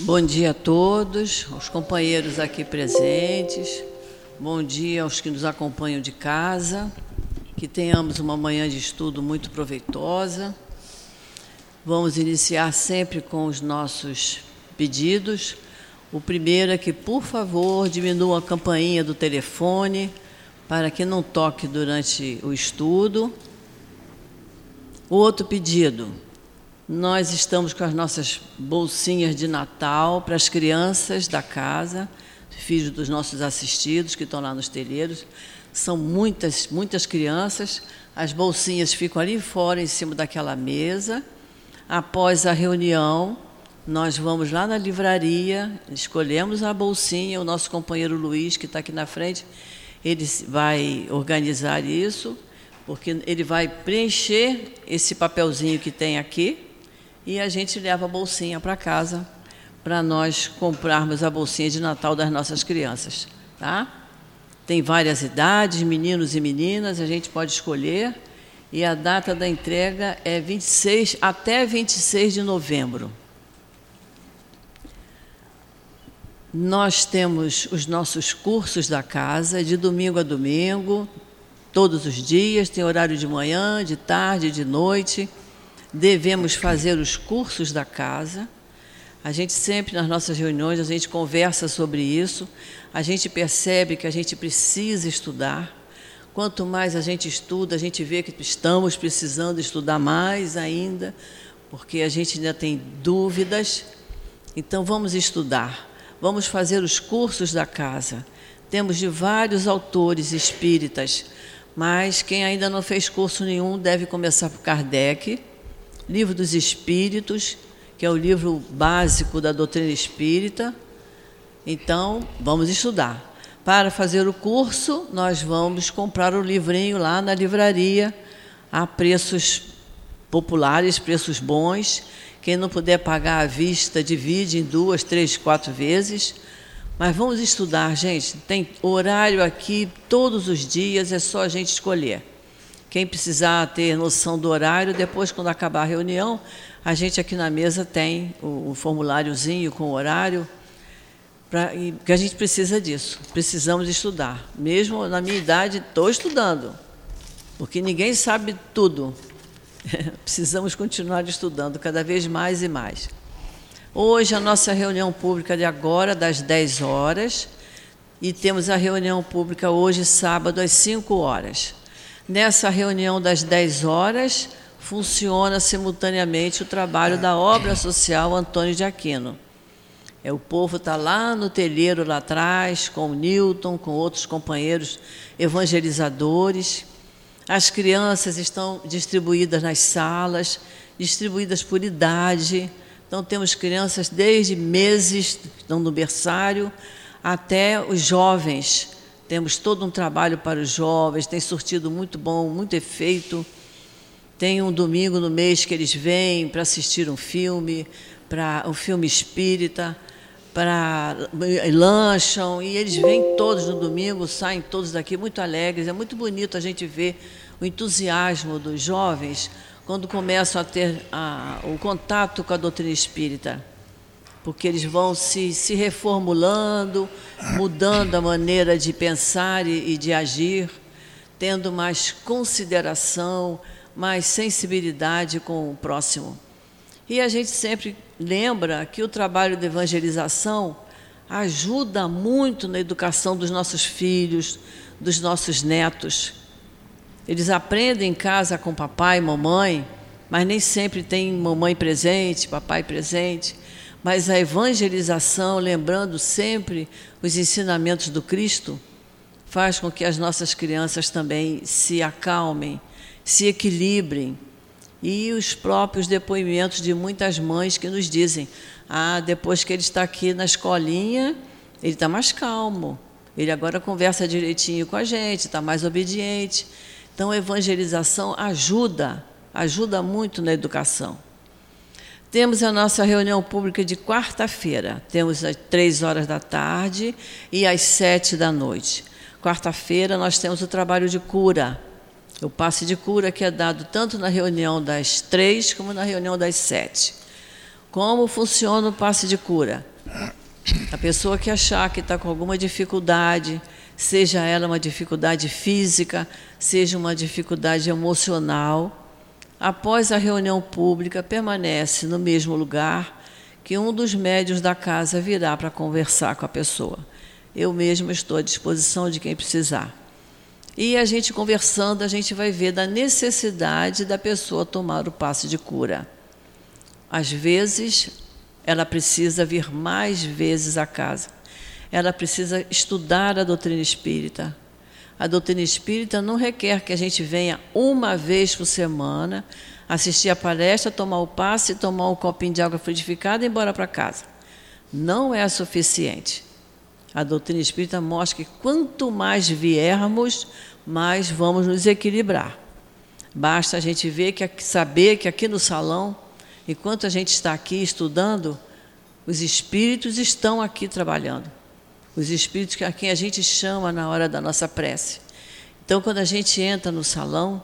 Bom dia a todos, aos companheiros aqui presentes. Bom dia aos que nos acompanham de casa. Que tenhamos uma manhã de estudo muito proveitosa. Vamos iniciar sempre com os nossos pedidos. O primeiro é que, por favor, diminua a campainha do telefone para que não toque durante o estudo. Outro pedido: nós estamos com as nossas bolsinhas de Natal para as crianças da casa, filhos dos nossos assistidos que estão lá nos telheiros. São muitas, muitas crianças. As bolsinhas ficam ali fora, em cima daquela mesa. Após a reunião, nós vamos lá na livraria, escolhemos a bolsinha. O nosso companheiro Luiz, que está aqui na frente, ele vai organizar isso, porque ele vai preencher esse papelzinho que tem aqui e a gente leva a bolsinha para casa para nós comprarmos a bolsinha de Natal das nossas crianças, tá? Tem várias idades, meninos e meninas, a gente pode escolher. E a data da entrega é 26 até 26 de novembro. Nós temos os nossos cursos da casa, de domingo a domingo, todos os dias, tem horário de manhã, de tarde, de noite devemos fazer os cursos da casa. A gente sempre nas nossas reuniões a gente conversa sobre isso. A gente percebe que a gente precisa estudar. Quanto mais a gente estuda, a gente vê que estamos precisando estudar mais ainda, porque a gente ainda tem dúvidas. Então vamos estudar. Vamos fazer os cursos da casa. Temos de vários autores espíritas, mas quem ainda não fez curso nenhum deve começar por Kardec Livro dos Espíritos, que é o livro básico da doutrina espírita. Então, vamos estudar. Para fazer o curso, nós vamos comprar o livrinho lá na livraria a preços populares, preços bons. Quem não puder pagar à vista, divide em duas, três, quatro vezes. Mas vamos estudar, gente. Tem horário aqui todos os dias, é só a gente escolher. Quem precisar ter noção do horário, depois, quando acabar a reunião, a gente aqui na mesa tem o, o formuláriozinho com o horário, pra, porque a gente precisa disso. Precisamos estudar. Mesmo na minha idade, estou estudando, porque ninguém sabe tudo. Precisamos continuar estudando cada vez mais e mais. Hoje, a nossa reunião pública de agora, das 10 horas, e temos a reunião pública hoje, sábado, às 5 horas. Nessa reunião das 10 horas, funciona simultaneamente o trabalho da obra social Antônio de Aquino. É, o povo está lá no telheiro, lá atrás, com o Newton, com outros companheiros evangelizadores. As crianças estão distribuídas nas salas, distribuídas por idade. Então, temos crianças desde meses, estão no berçário, até os jovens, temos todo um trabalho para os jovens, tem surtido muito bom, muito efeito. Tem um domingo no mês que eles vêm para assistir um filme, para um filme espírita, para lancham e eles vêm todos no domingo, saem todos daqui muito alegres. É muito bonito a gente ver o entusiasmo dos jovens quando começam a ter a, o contato com a doutrina espírita porque eles vão se, se reformulando, mudando a maneira de pensar e, e de agir, tendo mais consideração, mais sensibilidade com o próximo. E a gente sempre lembra que o trabalho de evangelização ajuda muito na educação dos nossos filhos, dos nossos netos. Eles aprendem em casa com papai e mamãe, mas nem sempre tem mamãe presente, papai presente mas a evangelização, lembrando sempre os ensinamentos do Cristo, faz com que as nossas crianças também se acalmem, se equilibrem. E os próprios depoimentos de muitas mães que nos dizem: ah, depois que ele está aqui na escolinha, ele está mais calmo, ele agora conversa direitinho com a gente, está mais obediente. Então, a evangelização ajuda, ajuda muito na educação. Temos a nossa reunião pública de quarta-feira. Temos às três horas da tarde e às sete da noite. Quarta-feira nós temos o trabalho de cura. O passe de cura que é dado tanto na reunião das três como na reunião das sete. Como funciona o passe de cura? A pessoa que achar que está com alguma dificuldade, seja ela uma dificuldade física, seja uma dificuldade emocional, após a reunião pública, permanece no mesmo lugar que um dos médios da casa virá para conversar com a pessoa. Eu mesma estou à disposição de quem precisar. E a gente conversando, a gente vai ver da necessidade da pessoa tomar o passe de cura. Às vezes, ela precisa vir mais vezes à casa. Ela precisa estudar a doutrina espírita. A doutrina espírita não requer que a gente venha uma vez por semana, assistir a palestra, tomar o passe, tomar um copinho de água frutificada e ir embora para casa. Não é suficiente. A doutrina espírita mostra que quanto mais viermos, mais vamos nos equilibrar. Basta a gente ver que saber que aqui no salão, enquanto a gente está aqui estudando, os espíritos estão aqui trabalhando. Os espíritos a quem a gente chama na hora da nossa prece. Então, quando a gente entra no salão,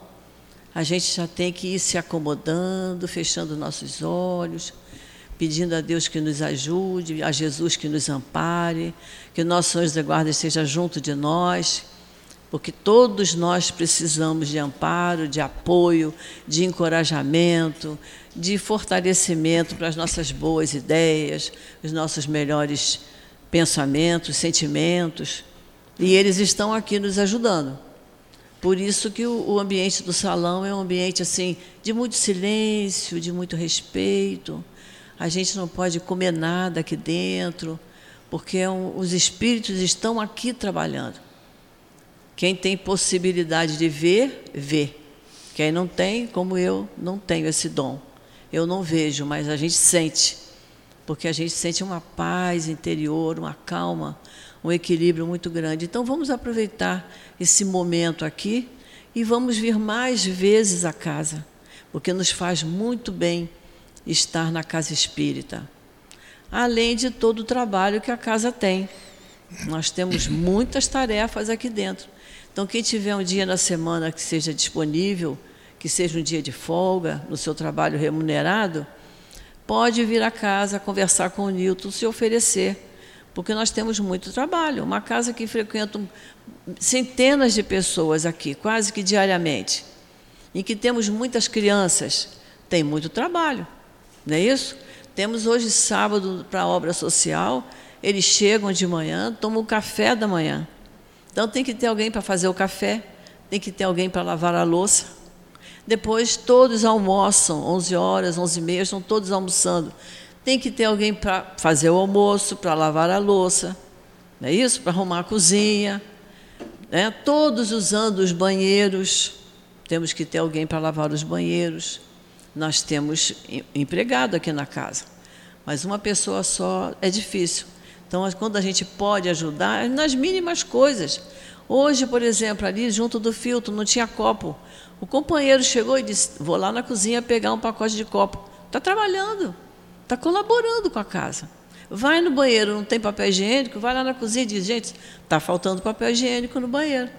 a gente já tem que ir se acomodando, fechando nossos olhos, pedindo a Deus que nos ajude, a Jesus que nos ampare, que o nosso anjo da guarda esteja junto de nós, porque todos nós precisamos de amparo, de apoio, de encorajamento, de fortalecimento para as nossas boas ideias, os nossos melhores pensamentos, sentimentos. E eles estão aqui nos ajudando. Por isso que o, ambiente do salão é um ambiente assim de muito silêncio, de muito respeito, a gente não pode comer nada aqui dentro, porque é os espíritos estão aqui trabalhando. Quem tem possibilidade de ver, vê. Quem não tem, como eu, não tenho esse dom. Eu não vejo, mas a gente sente. Porque a gente sente uma paz interior, uma calma, um equilíbrio muito grande. Então vamos aproveitar esse momento aqui e vamos vir mais vezes a casa, porque nos faz muito bem estar na casa espírita. Além de todo o trabalho que a casa tem. Nós temos muitas tarefas aqui dentro. Então, quem tiver um dia na semana que seja disponível, que seja um dia de folga, no seu trabalho remunerado, pode vir a casa conversar com o Newton, se oferecer, porque nós temos muito trabalho. Uma casa que frequentam centenas de pessoas aqui, quase que diariamente, em que temos muitas crianças, tem muito trabalho. Não é isso? Temos hoje sábado para a obra social, eles chegam de manhã, tomam o café da manhã. Então tem que ter alguém para fazer o café, tem que ter alguém para lavar a louça. Depois todos almoçam, 11 horas, 11 e meia, estão todos almoçando. Tem que ter alguém para fazer o almoço, para lavar a louça, não é isso? Para arrumar a cozinha. Né? Todos usando os banheiros, temos que ter alguém para lavar os banheiros. Nós temos empregado aqui na casa, mas uma pessoa só é difícil. Então, quando a gente pode ajudar, nas mínimas coisas. Hoje, por exemplo, ali junto do filtro não tinha copo. O companheiro chegou e disse: Vou lá na cozinha pegar um pacote de copo. Está trabalhando, está colaborando com a casa. Vai no banheiro, não tem papel higiênico, vai lá na cozinha e diz: Gente, está faltando papel higiênico no banheiro.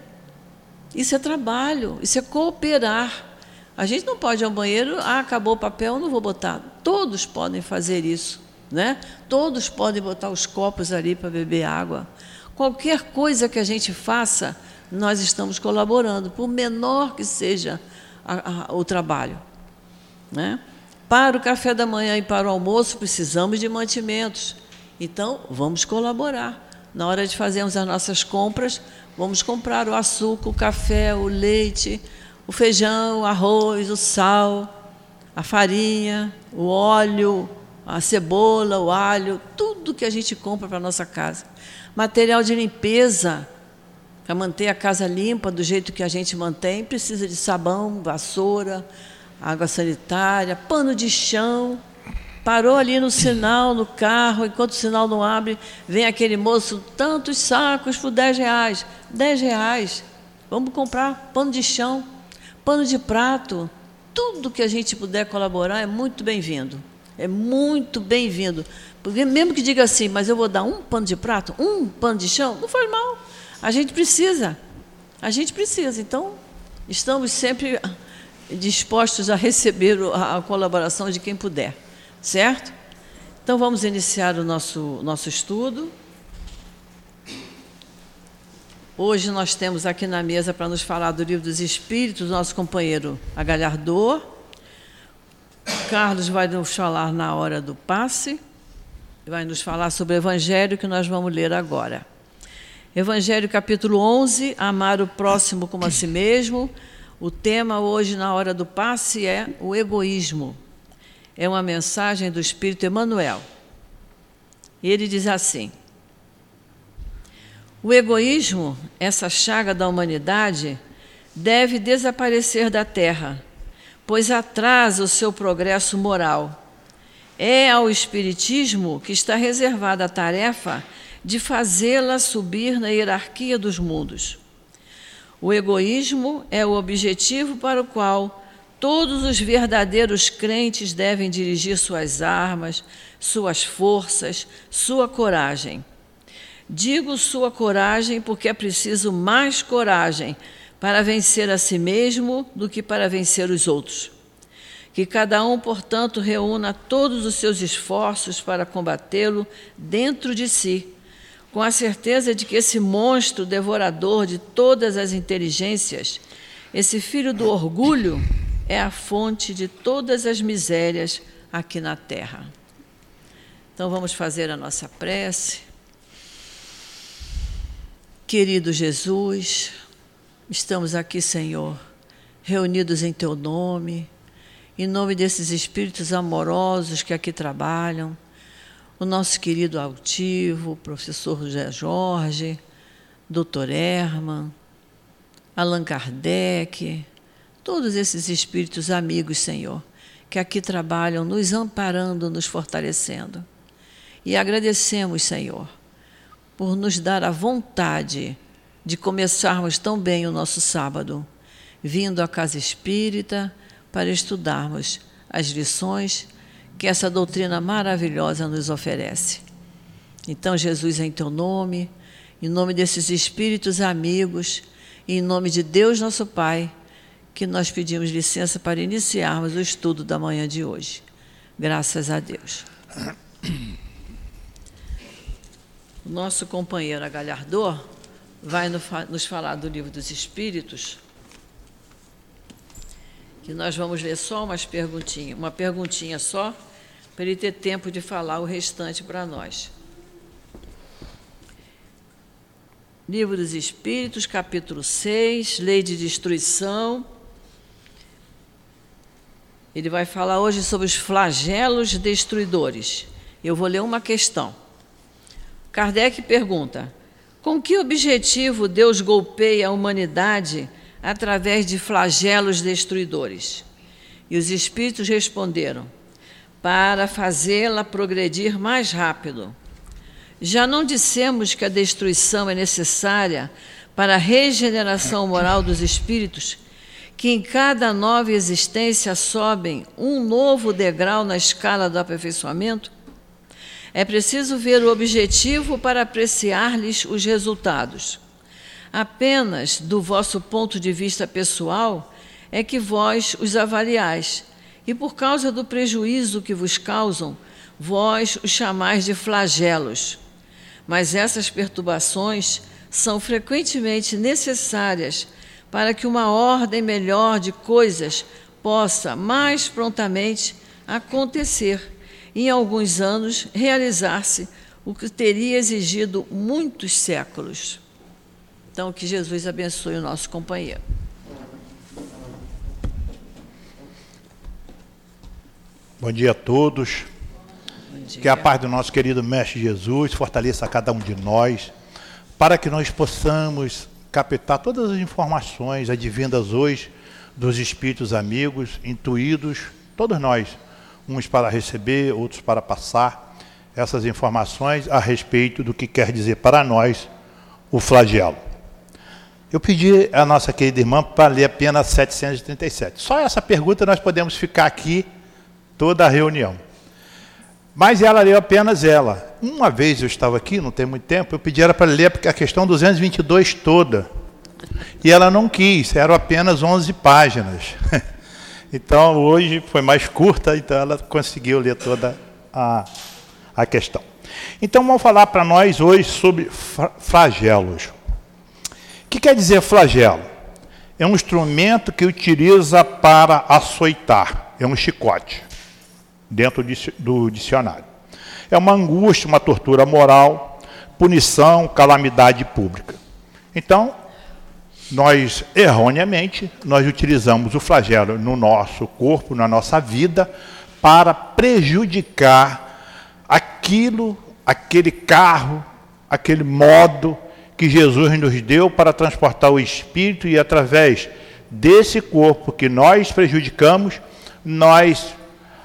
Isso é trabalho, isso é cooperar. A gente não pode ir ao banheiro, ah, acabou o papel, não vou botar. Todos podem fazer isso, né? Todos podem botar os copos ali para beber água. Qualquer coisa que a gente faça, nós estamos colaborando, por menor que seja a, a, o trabalho. Né? Para o café da manhã e para o almoço, precisamos de mantimentos. Então, vamos colaborar. Na hora de fazermos as nossas compras, vamos comprar o açúcar, o café, o leite, o feijão, o arroz, o sal, a farinha, o óleo, a cebola, o alho, tudo que a gente compra para a nossa casa. Material de limpeza, para manter a casa limpa do jeito que a gente mantém, precisa de sabão, vassoura, água sanitária, pano de chão. Parou ali no sinal, no carro, enquanto o sinal não abre, vem aquele moço, tantos sacos por 10 reais. 10 reais. Vamos comprar pano de chão pano de prato, tudo que a gente puder colaborar é muito bem-vindo. É muito bem-vindo. Porque mesmo que diga assim, mas eu vou dar um pano de prato, um pano de chão, não faz mal. A gente precisa. A gente precisa. Então, estamos sempre dispostos a receber a colaboração de quem puder. Certo? Então vamos iniciar o nosso, nosso estudo. Hoje nós temos aqui na mesa para nos falar do livro dos Espíritos, o nosso companheiro Agalhardor. Carlos vai nos falar na hora do passe, vai nos falar sobre o Evangelho que nós vamos ler agora. Evangelho capítulo 11, amar o próximo como a si mesmo. O tema hoje na hora do passe é o egoísmo. É uma mensagem do Espírito Emmanuel. Ele diz assim: o egoísmo, essa chaga da humanidade, deve desaparecer da terra, pois atrasa o seu progresso moral. É ao Espiritismo que está reservada a tarefa de fazê-la subir na hierarquia dos mundos. O egoísmo é o objetivo para o qual todos os verdadeiros crentes devem dirigir suas armas, suas forças, sua coragem. Digo sua coragem porque é preciso mais coragem para vencer a si mesmo do que para vencer os outros. Que cada um, portanto, reúna todos os seus esforços para combatê-lo dentro de si, com a certeza de que esse monstro devorador de todas as inteligências, esse filho do orgulho, é a fonte de todas as misérias aqui na terra. Então vamos fazer a nossa prece. Querido Jesus, estamos aqui, Senhor, reunidos em Teu nome, em nome desses espíritos amorosos que aqui trabalham, o nosso querido altivo, professor José Jorge, doutor Herman, Allan Kardec, todos esses espíritos amigos, Senhor, que aqui trabalham, nos amparando, nos fortalecendo. E agradecemos, Senhor, por nos dar a vontade de começarmos tão bem o nosso sábado, vindo à casa espírita para estudarmos as lições que essa doutrina maravilhosa nos oferece. Então, Jesus, em teu nome, em nome desses espíritos amigos, em nome de Deus nosso Pai, que nós pedimos licença para iniciarmos o estudo da manhã de hoje. Graças a Deus. Nosso companheiro Agalhardor vai nos falar do livro dos Espíritos, que nós vamos ler só umas perguntinhas, uma perguntinha só, para ele ter tempo de falar o restante para nós. Livro dos Espíritos, capítulo 6, Lei de Destruição. Ele vai falar hoje sobre os flagelos destruidores. Eu vou ler uma questão. Kardec pergunta: com que objetivo Deus golpeia a humanidade através de flagelos destruidores? E os espíritos responderam: para fazê-la progredir mais rápido. Já não dissemos que a destruição é necessária para a regeneração moral dos espíritos, que em cada nova existência sobem um novo degrau na escala do aperfeiçoamento? É preciso ver o objetivo para apreciar-lhes os resultados. Apenas do vosso ponto de vista pessoal é que vós os avaliais, e por causa do prejuízo que vos causam, vós os chamais de flagelos. Mas essas perturbações são frequentemente necessárias para que uma ordem melhor de coisas possa mais prontamente acontecer em alguns anos, realizar-se o que teria exigido muitos séculos. Então, que Jesus abençoe o nosso companheiro. Bom dia a todos. Dia. Que a paz do nosso querido Mestre Jesus fortaleça a cada um de nós, para que nós possamos captar todas as informações advindas hoje dos espíritos amigos, intuídos, todos nós uns para receber, outros para passar essas informações a respeito do que quer dizer para nós o flagelo. Eu pedi à nossa querida irmã para ler apenas 737. Só essa pergunta nós podemos ficar aqui toda a reunião. Mas ela leu apenas ela. Uma vez eu estava aqui, não tem muito tempo, eu pedi ela para ler a questão 222 toda. E ela não quis, eram apenas 11 páginas. Então hoje foi mais curta, então ela conseguiu ler toda a, a questão. Então vamos falar para nós hoje sobre flagelos. O que quer dizer flagelo? É um instrumento que utiliza para açoitar, é um chicote, dentro do dicionário. É uma angústia, uma tortura moral, punição, calamidade pública. Então, nós erroneamente nós utilizamos o flagelo no nosso corpo, na nossa vida, para prejudicar aquilo, aquele carro, aquele modo que Jesus nos deu para transportar o espírito e através desse corpo que nós prejudicamos, nós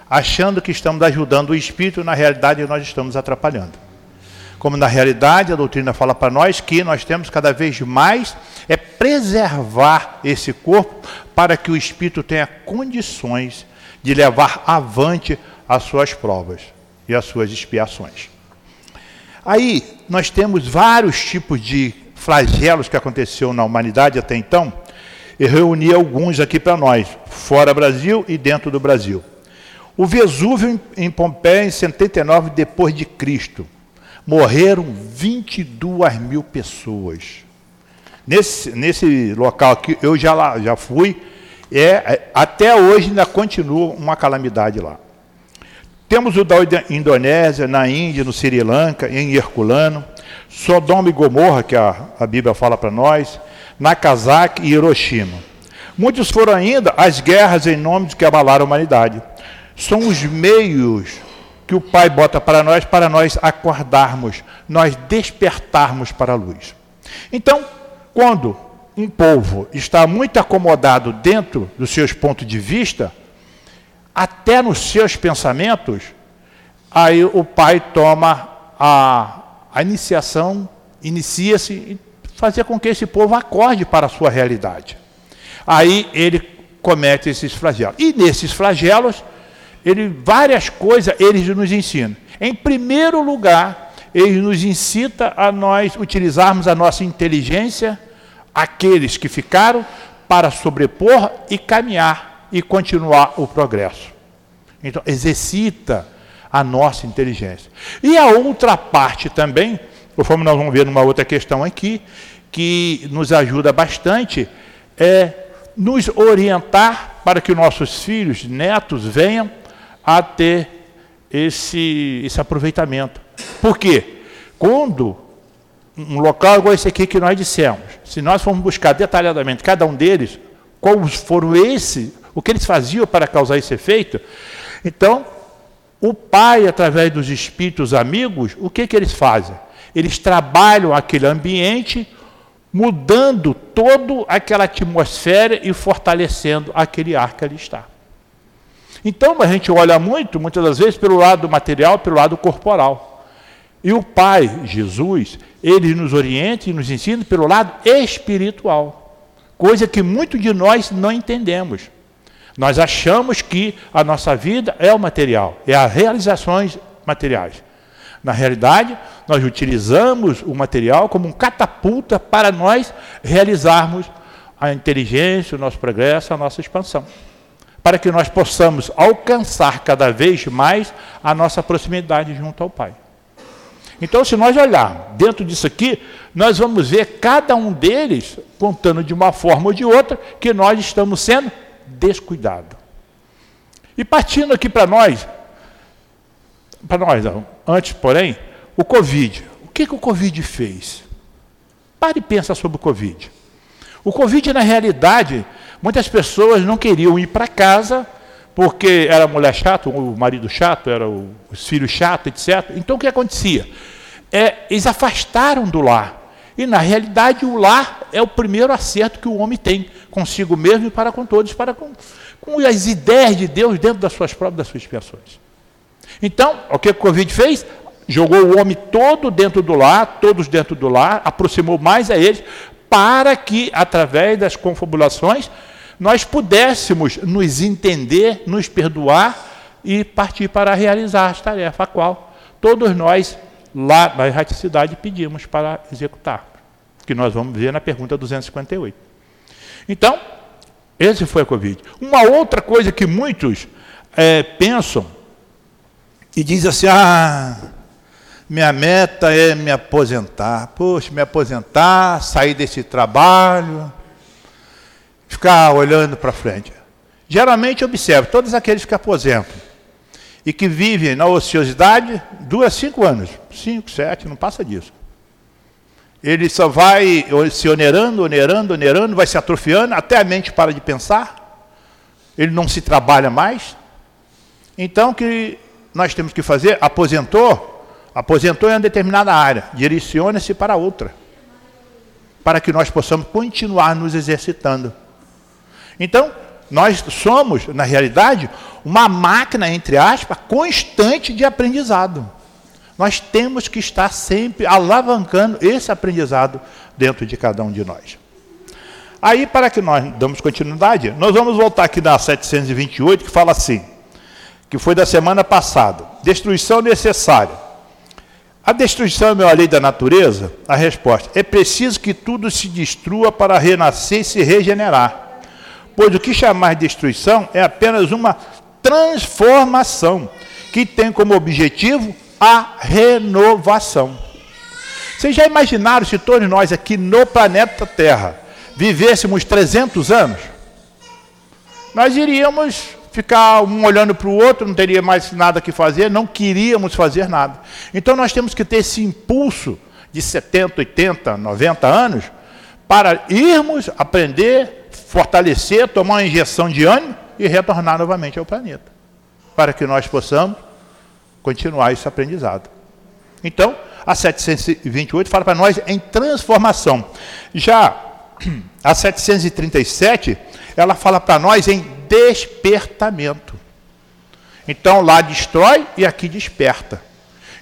achando que estamos ajudando o espírito, na realidade nós estamos atrapalhando como na realidade a doutrina fala para nós que nós temos cada vez mais é preservar esse corpo para que o espírito tenha condições de levar avante as suas provas e as suas expiações. Aí nós temos vários tipos de flagelos que aconteceu na humanidade até então. Eu reuni alguns aqui para nós, fora Brasil e dentro do Brasil. O Vesúvio em Pompeia em 79 depois de Cristo morreram 22 mil pessoas. Nesse, nesse local aqui, eu já, lá, já fui, é, é, até hoje ainda continua uma calamidade lá. Temos o da Indonésia, na Índia, no Sri Lanka, em Herculano, Sodoma e Gomorra, que a, a Bíblia fala para nós, Nagasaki e Hiroshima. Muitos foram ainda as guerras em nome de que abalaram a humanidade. São os meios que o Pai bota para nós, para nós acordarmos, nós despertarmos para a luz. Então, quando um povo está muito acomodado dentro dos seus pontos de vista, até nos seus pensamentos, aí o Pai toma a, a iniciação, inicia-se e fazer com que esse povo acorde para a sua realidade. Aí ele comete esses flagelos. E nesses flagelos, ele, várias coisas eles nos ensinam. Em primeiro lugar, ele nos incita a nós utilizarmos a nossa inteligência, aqueles que ficaram, para sobrepor e caminhar e continuar o progresso. Então, exercita a nossa inteligência. E a outra parte também, conforme nós vamos ver numa outra questão aqui, que nos ajuda bastante, é nos orientar para que nossos filhos, netos venham a ter esse, esse aproveitamento. Por quê? Quando um local igual esse aqui que nós dissemos, se nós formos buscar detalhadamente cada um deles, quais foram esse, o que eles faziam para causar esse efeito, então o pai, através dos espíritos amigos, o que, que eles fazem? Eles trabalham aquele ambiente, mudando toda aquela atmosfera e fortalecendo aquele ar que ali está. Então a gente olha muito, muitas das vezes, pelo lado material, pelo lado corporal. E o Pai, Jesus, ele nos orienta e nos ensina pelo lado espiritual, coisa que muitos de nós não entendemos. Nós achamos que a nossa vida é o material, é as realizações materiais. Na realidade, nós utilizamos o material como um catapulta para nós realizarmos a inteligência, o nosso progresso, a nossa expansão para que nós possamos alcançar cada vez mais a nossa proximidade junto ao Pai. Então, se nós olharmos dentro disso aqui, nós vamos ver cada um deles contando de uma forma ou de outra que nós estamos sendo descuidados. E partindo aqui para nós, para nós, antes, porém, o Covid. O que, que o Covid fez? Pare e pensa sobre o Covid. O Covid, na realidade, Muitas pessoas não queriam ir para casa porque era mulher chata, o marido chato, era o, os filhos chatos, etc. Então o que acontecia? É, eles afastaram do lar. E na realidade o lar é o primeiro acerto que o homem tem consigo mesmo e para com todos, para com, com as ideias de Deus dentro das suas próprias das suas expiações. Então, o que o Covid fez? Jogou o homem todo dentro do lar, todos dentro do lar, aproximou mais a eles, para que, através das confabulações, nós pudéssemos nos entender, nos perdoar e partir para realizar as tarefas, a qual todos nós, lá na erraticidade, pedimos para executar, que nós vamos ver na pergunta 258. Então, esse foi a Covid. Uma outra coisa que muitos é, pensam e dizem assim: ah, Minha meta é me aposentar. Poxa, me aposentar, sair desse trabalho, ficar olhando para frente. Geralmente observo todos aqueles que aposentam e que vivem na ociosidade dura cinco anos, cinco, sete, não passa disso. Ele só vai se onerando, onerando, onerando, vai se atrofiando, até a mente para de pensar. Ele não se trabalha mais. Então, o que nós temos que fazer? Aposentou, aposentou em uma determinada área, direcione-se para outra, para que nós possamos continuar nos exercitando. Então, nós somos, na realidade, uma máquina, entre aspas, constante de aprendizado. Nós temos que estar sempre alavancando esse aprendizado dentro de cada um de nós. Aí, para que nós damos continuidade, nós vamos voltar aqui na 728, que fala assim, que foi da semana passada. Destruição necessária. A destruição é uma lei da natureza? A resposta: é preciso que tudo se destrua para renascer e se regenerar pois o que chamar de destruição é apenas uma transformação que tem como objetivo a renovação. Vocês já imaginaram se todos nós aqui no planeta Terra vivêssemos 300 anos? Nós iríamos ficar um olhando para o outro, não teria mais nada que fazer, não queríamos fazer nada. Então nós temos que ter esse impulso de 70, 80, 90 anos para irmos aprender, fortalecer, tomar uma injeção de ânimo e retornar novamente ao planeta, para que nós possamos continuar esse aprendizado. Então, a 728 fala para nós em transformação. Já a 737, ela fala para nós em despertamento. Então, lá destrói e aqui desperta.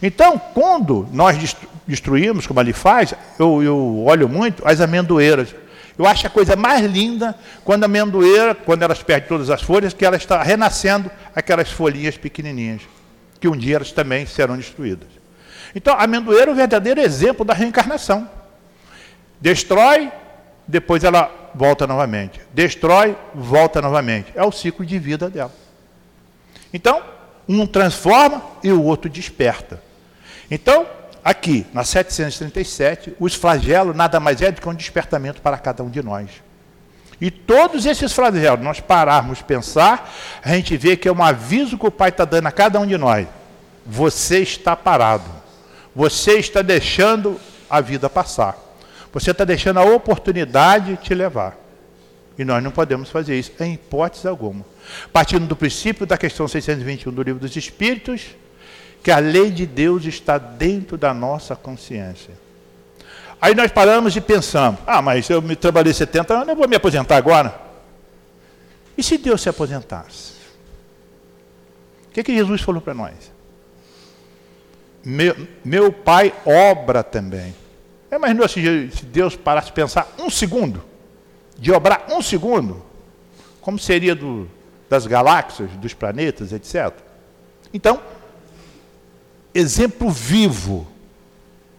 Então, quando nós destruímos, como ali faz, eu, eu olho muito as amendoeiras. Eu acho a coisa mais linda quando a amendoeira, quando elas perdem todas as folhas, que ela está renascendo aquelas folhinhas pequenininhas, que um dia elas também serão destruídas. Então, a amendoeira é o verdadeiro exemplo da reencarnação. Destrói, depois ela volta novamente. Destrói, volta novamente. É o ciclo de vida dela. Então, um transforma e o outro desperta. Então, aqui, na 737, os flagelos nada mais é do que um despertamento para cada um de nós. E todos esses flagelos, nós pararmos pensar, a gente vê que é um aviso que o Pai está dando a cada um de nós. Você está parado. Você está deixando a vida passar. Você está deixando a oportunidade te levar. E nós não podemos fazer isso em hipótese alguma. Partindo do princípio da questão 621 do Livro dos Espíritos, que a lei de Deus está dentro da nossa consciência. Aí nós paramos e pensamos: ah, mas eu me trabalhei 70 anos, eu vou me aposentar agora. E se Deus se aposentasse? O que, que Jesus falou para nós? Meu, meu pai obra também. É, mas não se Deus parasse de pensar um segundo, de obrar um segundo, como seria do, das galáxias, dos planetas, etc. Então, exemplo vivo,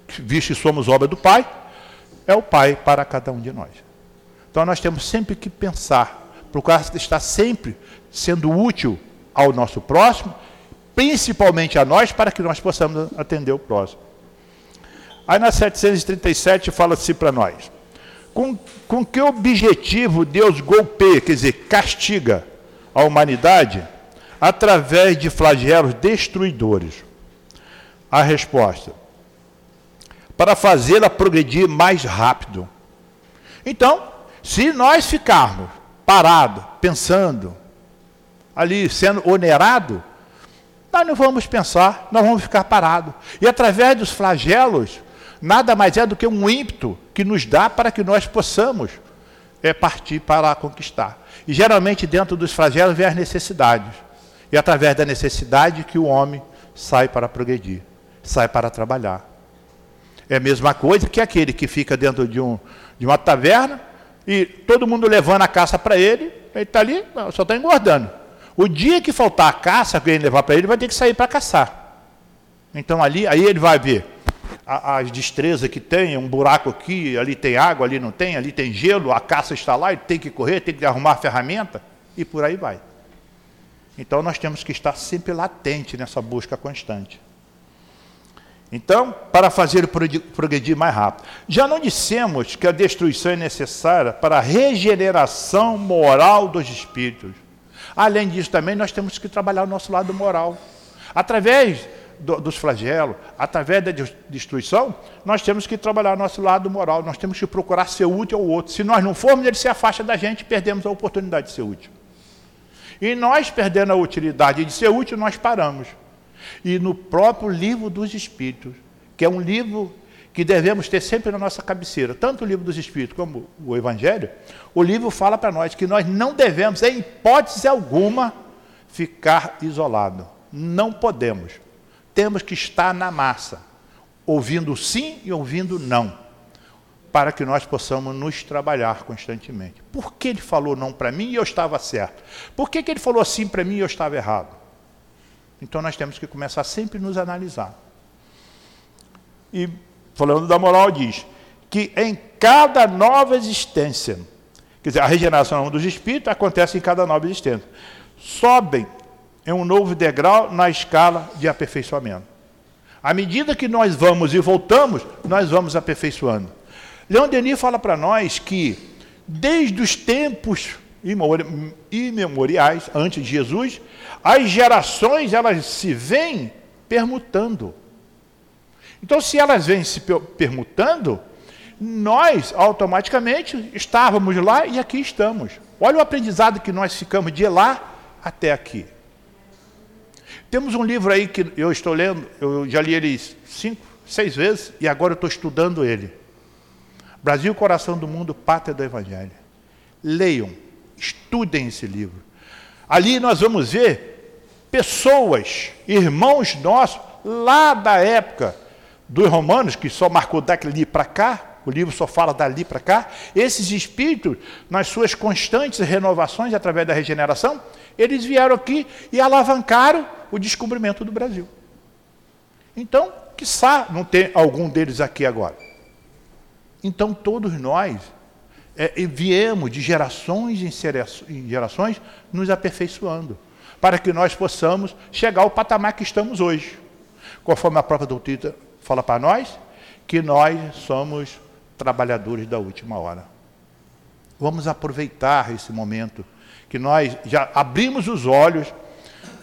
visto que somos obra do Pai, é o Pai para cada um de nós. Então nós temos sempre que pensar, procurar estar sempre sendo útil ao nosso próximo, principalmente a nós, para que nós possamos atender o próximo. Aí na 737 fala-se para nós: com, com que objetivo Deus golpeia, quer dizer, castiga a humanidade através de flagelos destruidores? A resposta: para fazê-la progredir mais rápido. Então, se nós ficarmos parados, pensando, ali sendo onerado, nós não vamos pensar, nós vamos ficar parados. E através dos flagelos, nada mais é do que um ímpeto que nos dá para que nós possamos é, partir para conquistar. E geralmente dentro dos flagelos vem as necessidades. E através da necessidade que o homem sai para progredir sai para trabalhar. É a mesma coisa que aquele que fica dentro de, um, de uma taverna e todo mundo levando a caça para ele, ele está ali, só está engordando. O dia que faltar a caça ele levar para ele, vai ter que sair para caçar. Então ali, aí ele vai ver as destrezas que tem, um buraco aqui, ali tem água, ali não tem, ali tem gelo, a caça está lá, ele tem que correr, tem que arrumar a ferramenta e por aí vai. Então nós temos que estar sempre latente nessa busca constante. Então, para fazer progredir mais rápido. Já não dissemos que a destruição é necessária para a regeneração moral dos espíritos. Além disso, também nós temos que trabalhar o nosso lado moral. Através do, dos flagelos, através da destruição, nós temos que trabalhar nosso lado moral, nós temos que procurar ser útil ao outro. Se nós não formos, ele se afasta da gente e perdemos a oportunidade de ser útil. E nós, perdendo a utilidade de ser útil, nós paramos. E no próprio livro dos Espíritos, que é um livro que devemos ter sempre na nossa cabeceira, tanto o livro dos Espíritos como o Evangelho, o livro fala para nós que nós não devemos, em hipótese alguma, ficar isolado. Não podemos. Temos que estar na massa, ouvindo sim e ouvindo não, para que nós possamos nos trabalhar constantemente. Por que ele falou não para mim e eu estava certo? Por que, que ele falou sim para mim e eu estava errado? Então nós temos que começar sempre a nos analisar. E falando da moral, diz que em cada nova existência, quer dizer, a regeneração dos espíritos acontece em cada nova existência, sobem em um novo degrau na escala de aperfeiçoamento. À medida que nós vamos e voltamos, nós vamos aperfeiçoando. Leon Denis fala para nós que, desde os tempos imemoriais, antes de Jesus, as gerações elas se vêm permutando. Então, se elas vêm se permutando, nós automaticamente estávamos lá e aqui estamos. Olha o aprendizado que nós ficamos de lá até aqui. Temos um livro aí que eu estou lendo, eu já li ele cinco, seis vezes e agora eu estou estudando ele. Brasil, Coração do Mundo, Pátria do Evangelho. Leiam, estudem esse livro. Ali nós vamos ver pessoas, irmãos nossos, lá da época dos romanos, que só marcou dali para cá, o livro só fala dali para cá, esses espíritos, nas suas constantes renovações através da regeneração, eles vieram aqui e alavancaram o descobrimento do Brasil. Então, quiçá não tem algum deles aqui agora. Então, todos nós é, viemos de gerações em gerações nos aperfeiçoando, para que nós possamos chegar ao patamar que estamos hoje. Conforme a própria doutrina fala para nós, que nós somos trabalhadores da última hora. Vamos aproveitar esse momento que nós já abrimos os olhos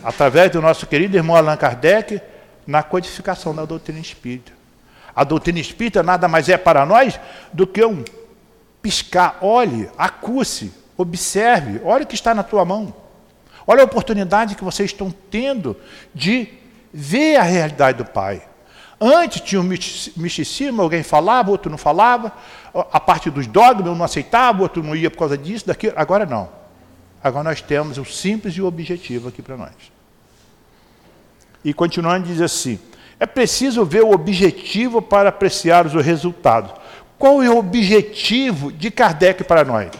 através do nosso querido irmão Allan Kardec na codificação da doutrina espírita. A doutrina espírita nada mais é para nós do que um piscar, olhe, acuse, observe, olhe o que está na tua mão. Olha a oportunidade que vocês estão tendo de ver a realidade do Pai. Antes tinha um misticismo, alguém falava, outro não falava, a parte dos dogmas eu não aceitava, outro não ia por causa disso, daquilo. Agora não. Agora nós temos o simples e o objetivo aqui para nós. E continuando, diz assim: é preciso ver o objetivo para apreciar os resultados. Qual é o objetivo de Kardec para nós?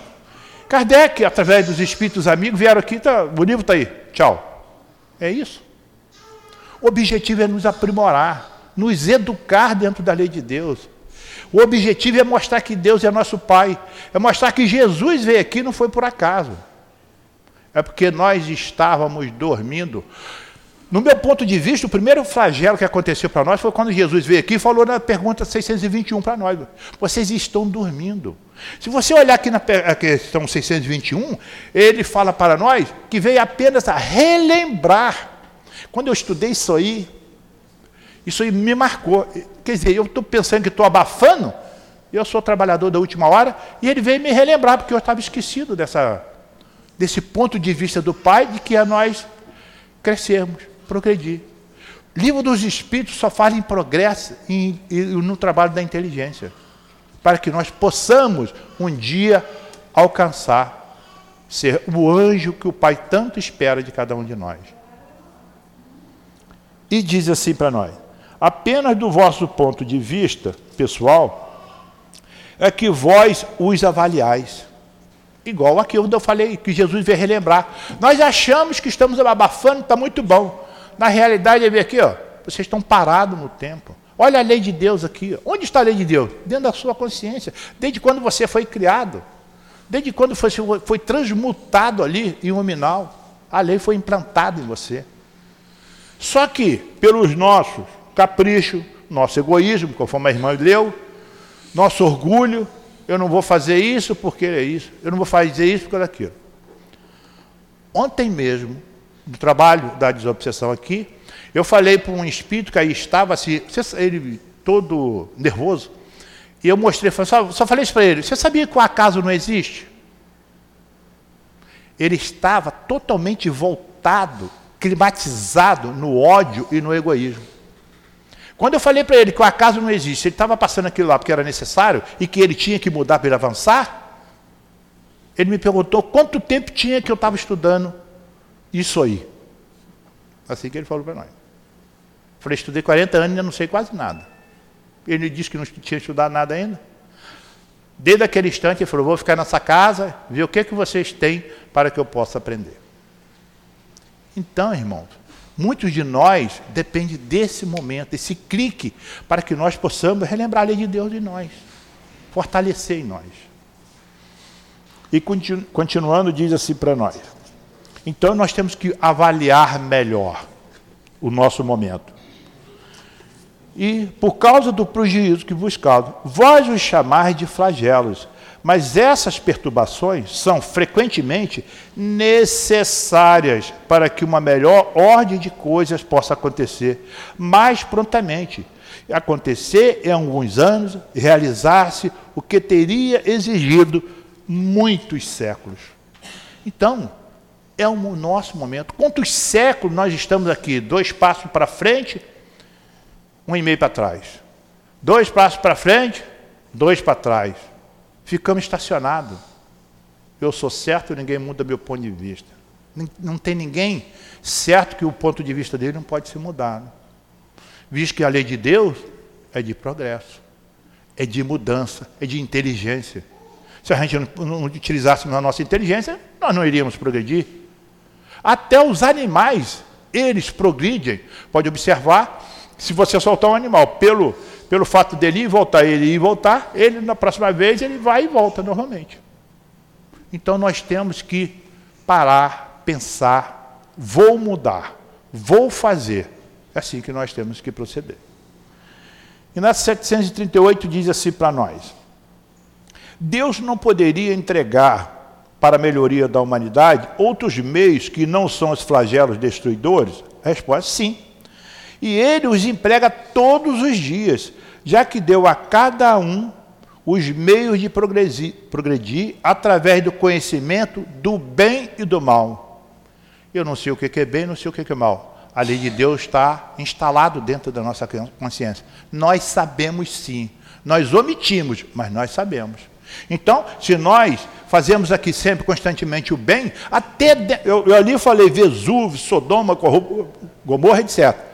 Kardec, através dos espíritos amigos, vieram aqui, tá, o livro está aí, tchau. É isso. O objetivo é nos aprimorar nos educar dentro da lei de Deus. O objetivo é mostrar que Deus é nosso Pai, é mostrar que Jesus veio aqui não foi por acaso. É porque nós estávamos dormindo. No meu ponto de vista, o primeiro flagelo que aconteceu para nós foi quando Jesus veio aqui e falou na pergunta 621 para nós: vocês estão dormindo. Se você olhar aqui na questão 621, ele fala para nós que veio apenas a relembrar. Quando eu estudei isso aí, isso aí me marcou. Quer dizer, eu estou pensando que estou abafando, eu sou trabalhador da última hora, e ele veio me relembrar, porque eu estava esquecido dessa, desse ponto de vista do Pai, de que é nós crescermos, progredir. Livro dos Espíritos só fala em progresso e, no trabalho da inteligência, para que nós possamos um dia alcançar ser o anjo que o Pai tanto espera de cada um de nós. E diz assim para nós: apenas do vosso ponto de vista pessoal, é que vós os avaliais. Igual aquilo que eu falei, que Jesus veio relembrar. Nós achamos que estamos abafando, está muito bom. Na realidade, é aqui, ó, vocês estão parados no tempo. Olha a lei de Deus aqui. Onde está a lei de Deus? Dentro da sua consciência. Desde quando você foi criado. Desde quando foi, foi transmutado ali em um minal. A lei foi implantada em você. Só que, pelos nossos capricho, nosso egoísmo, conforme a irmã leu, nosso orgulho, eu não vou fazer isso porque é isso, eu não vou fazer isso porque é aquilo. Ontem mesmo, no trabalho da desobsessão aqui, eu falei para um espírito que aí estava assim, ele todo nervoso, e eu mostrei, só, só falei isso para ele, você sabia que o acaso não existe? Ele estava totalmente voltado, climatizado no ódio e no egoísmo. Quando eu falei para ele que o acaso não existe, ele estava passando aquilo lá porque era necessário e que ele tinha que mudar para ele avançar, ele me perguntou quanto tempo tinha que eu estava estudando isso aí. Assim que ele falou para nós. Falei, estudei 40 anos e ainda não sei quase nada. Ele disse que não tinha estudado nada ainda. Desde aquele instante ele falou, vou ficar nessa casa, ver o que, que vocês têm para que eu possa aprender. Então, irmãos, Muitos de nós depende desse momento, desse clique, para que nós possamos relembrar a lei de Deus em nós, fortalecer em nós. E continu, continuando, diz assim para nós: então nós temos que avaliar melhor o nosso momento. E por causa do prejuízo que vos causa, vós os chamais de flagelos, mas essas perturbações são frequentemente necessárias para que uma melhor ordem de coisas possa acontecer mais prontamente. Acontecer em alguns anos, realizar-se o que teria exigido muitos séculos. Então, é o nosso momento. Quantos séculos nós estamos aqui? Dois passos para frente, um e meio para trás. Dois passos para frente, dois para trás ficamos estacionados. Eu sou certo, ninguém muda meu ponto de vista. Não tem ninguém certo que o ponto de vista dele não pode ser mudado. Visto que a lei de Deus é de progresso, é de mudança, é de inteligência. Se a gente não, utilizássemos a nossa inteligência, nós não iríamos progredir. Até os animais, eles progridem. Pode observar, se você soltar um animal pelo pelo fato dele ir voltar, ele ir e voltar, ele na próxima vez ele vai e volta normalmente. Então nós temos que parar, pensar, vou mudar, vou fazer. É assim que nós temos que proceder. E na 738 diz assim para nós: Deus não poderia entregar para a melhoria da humanidade outros meios que não são os flagelos destruidores? A resposta sim. E ele os emprega todos os dias, já que deu a cada um os meios de progredir, progredir através do conhecimento do bem e do mal. Eu não sei o que é bem, não sei o que é mal. A lei de Deus está instalado dentro da nossa consciência. Nós sabemos sim. Nós omitimos, mas nós sabemos. Então, se nós fazemos aqui sempre constantemente o bem, até de, eu, eu ali falei Vesúvio, Sodoma, Gomorra, etc.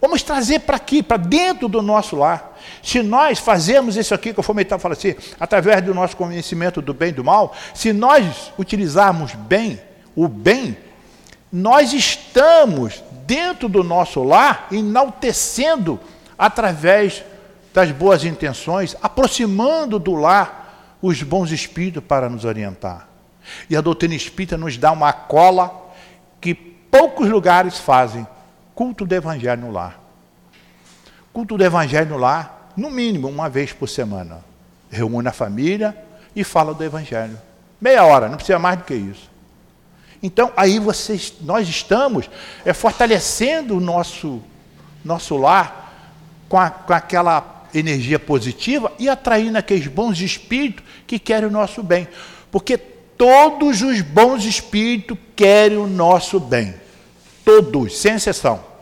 Vamos trazer para aqui, para dentro do nosso lar. Se nós fazemos isso aqui, que eu fomentar fala assim, através do nosso conhecimento do bem e do mal, se nós utilizarmos bem, o bem, nós estamos dentro do nosso lar enaltecendo através das boas intenções, aproximando do lar os bons espíritos para nos orientar. E a doutrina espírita nos dá uma cola que poucos lugares fazem culto do Evangelho no lar. Culto do Evangelho no lar, no mínimo uma vez por semana. Reúne a família e fala do Evangelho. Meia hora, não precisa mais do que isso. Então, aí vocês, nós estamos é, fortalecendo o nosso, nosso lar com, a, com aquela energia positiva e atraindo aqueles bons espíritos que querem o nosso bem. Porque todos os bons espíritos querem o nosso bem. Todos, sem exceção.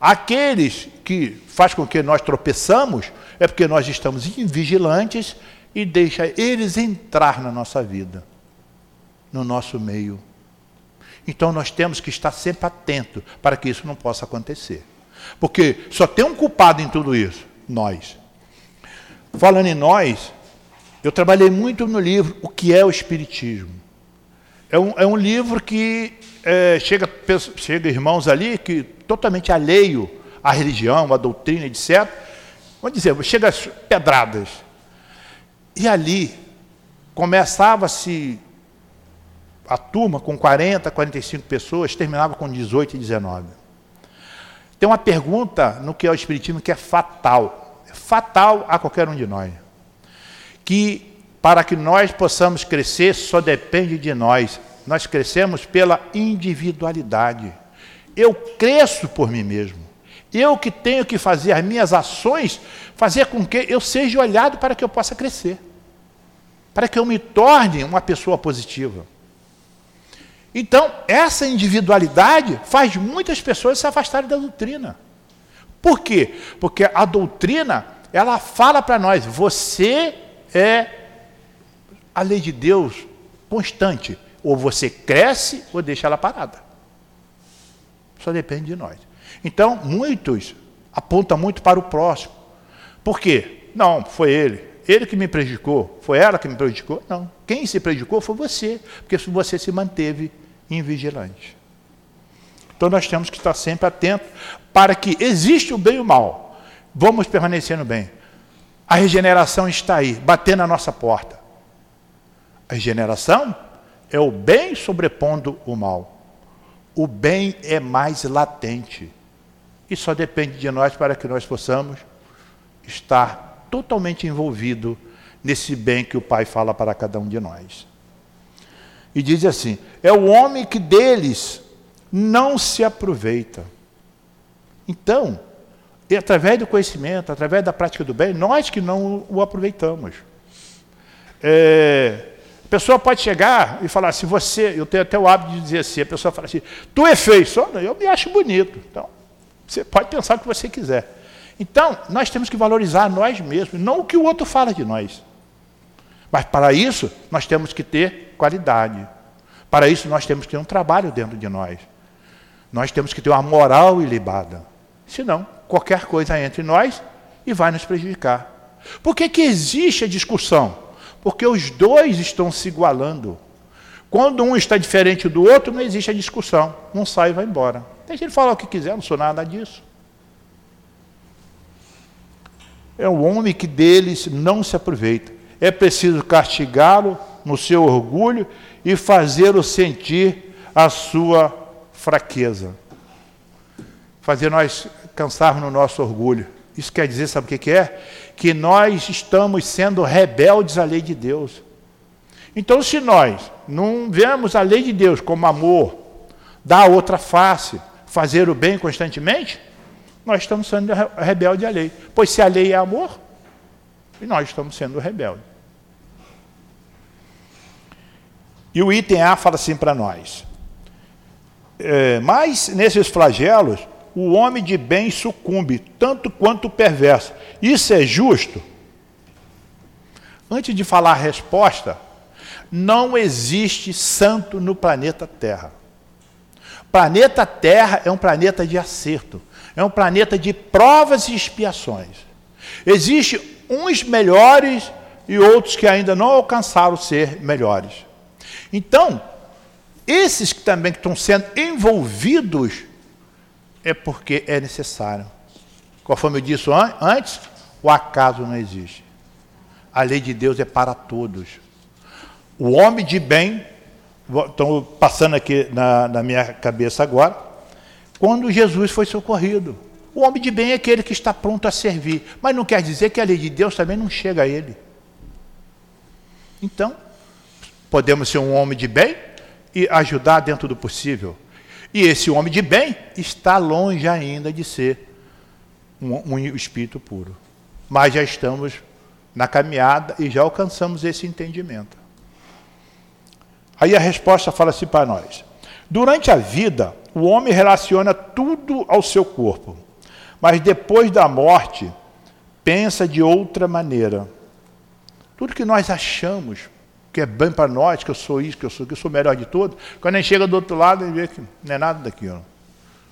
Aqueles que faz com que nós tropeçamos é porque nós estamos invigilantes e deixa eles entrar na nossa vida, no nosso meio. Então nós temos que estar sempre atento para que isso não possa acontecer. Porque só tem um culpado em tudo isso, nós. Falando em nós, eu trabalhei muito no livro O que é o Espiritismo. É um, é um livro que é, chega, chega irmãos ali que totalmente alheio à religião, à doutrina, etc. Vamos dizer, chega as pedradas. E ali começava-se a turma com 40, 45 pessoas, terminava com 18 e 19. Tem uma pergunta no que é o Espiritismo que é fatal. É fatal a qualquer um de nós. Que para que nós possamos crescer só depende de nós. Nós crescemos pela individualidade. Eu cresço por mim mesmo. Eu que tenho que fazer as minhas ações, fazer com que eu seja olhado para que eu possa crescer. Para que eu me torne uma pessoa positiva. Então, essa individualidade faz muitas pessoas se afastarem da doutrina. Por quê? Porque a doutrina, ela fala para nós, você é a lei de Deus constante. Ou você cresce ou deixa ela parada. Só depende de nós. Então, muitos apontam muito para o próximo. Por quê? Não, foi ele. Ele que me prejudicou. Foi ela que me prejudicou? Não. Quem se prejudicou foi você. Porque você se manteve invigilante. Então nós temos que estar sempre atentos para que existe o bem e o mal. Vamos permanecer no bem. A regeneração está aí, batendo na nossa porta. A regeneração é o bem sobrepondo o mal. O bem é mais latente. E só depende de nós para que nós possamos estar totalmente envolvido nesse bem que o Pai fala para cada um de nós. E diz assim: é o homem que deles não se aproveita. Então, através do conhecimento, através da prática do bem, nós que não o aproveitamos. É, pessoa pode chegar e falar assim, você, eu tenho até o hábito de dizer assim, a pessoa fala assim, tu é feio, só eu me acho bonito. Então, você pode pensar o que você quiser. Então, nós temos que valorizar nós mesmos, não o que o outro fala de nós. Mas para isso, nós temos que ter qualidade. Para isso, nós temos que ter um trabalho dentro de nós. Nós temos que ter uma moral ilibada. Senão, qualquer coisa entre nós e vai nos prejudicar. Por que, que existe a discussão? Porque os dois estão se igualando. Quando um está diferente do outro, não existe a discussão. Um sai e vai embora. Deixa ele falar o que quiser, não sou nada disso. É um homem que deles não se aproveita. É preciso castigá-lo no seu orgulho e fazê-lo sentir a sua fraqueza. Fazer nós cansarmos no nosso orgulho. Isso quer dizer, sabe o que é? Que nós estamos sendo rebeldes à lei de Deus. Então, se nós não vemos a lei de Deus como amor, dar outra face, fazer o bem constantemente, nós estamos sendo rebeldes à lei. Pois se a lei é amor, e nós estamos sendo rebeldes. E o item A fala assim para nós. É, mas nesses flagelos, o homem de bem sucumbe, tanto quanto o perverso. Isso é justo? Antes de falar a resposta, não existe santo no planeta Terra. Planeta Terra é um planeta de acerto, é um planeta de provas e expiações. Existem uns melhores e outros que ainda não alcançaram ser melhores. Então, esses que também estão sendo envolvidos é porque é necessário. Conforme eu disse antes, o acaso não existe. A lei de Deus é para todos. O homem de bem, estou passando aqui na, na minha cabeça agora, quando Jesus foi socorrido. O homem de bem é aquele que está pronto a servir, mas não quer dizer que a lei de Deus também não chega a ele. Então, podemos ser um homem de bem e ajudar dentro do possível. E esse homem de bem está longe ainda de ser um, um espírito puro. Mas já estamos na caminhada e já alcançamos esse entendimento. Aí a resposta fala assim para nós: durante a vida, o homem relaciona tudo ao seu corpo, mas depois da morte, pensa de outra maneira. Tudo que nós achamos que é bem para nós, que eu sou isso, que eu sou, que eu sou melhor de todos. Quando a gente chega do outro lado, a gente vê que não é nada daquilo.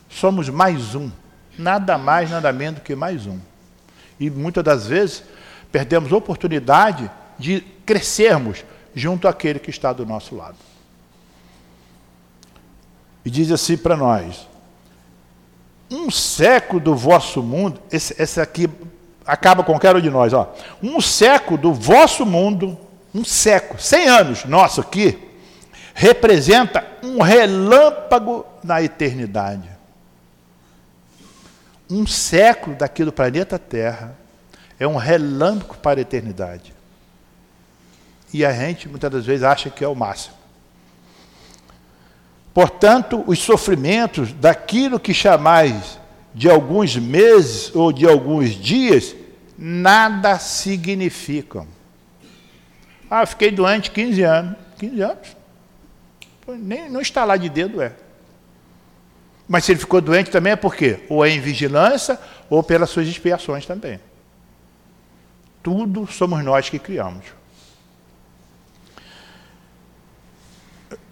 Somos mais um. Nada mais, nada menos do que mais um. E muitas das vezes perdemos oportunidade de crescermos junto àquele que está do nosso lado. E diz assim para nós: um século do vosso mundo, esse, esse aqui acaba com qualquer um de nós, ó. Um século do vosso mundo um século, 100 anos nosso aqui, representa um relâmpago na eternidade. um século daqui do planeta Terra é um relâmpago para a eternidade. E a gente muitas das vezes acha que é o máximo. Portanto, os sofrimentos daquilo que chamais de alguns meses ou de alguns dias nada significam. Ah, fiquei doente 15 anos. 15 anos? Nem, não está lá de dedo, é. Mas se ele ficou doente também é por quê? Ou é em vigilância ou pelas suas expiações também. Tudo somos nós que criamos.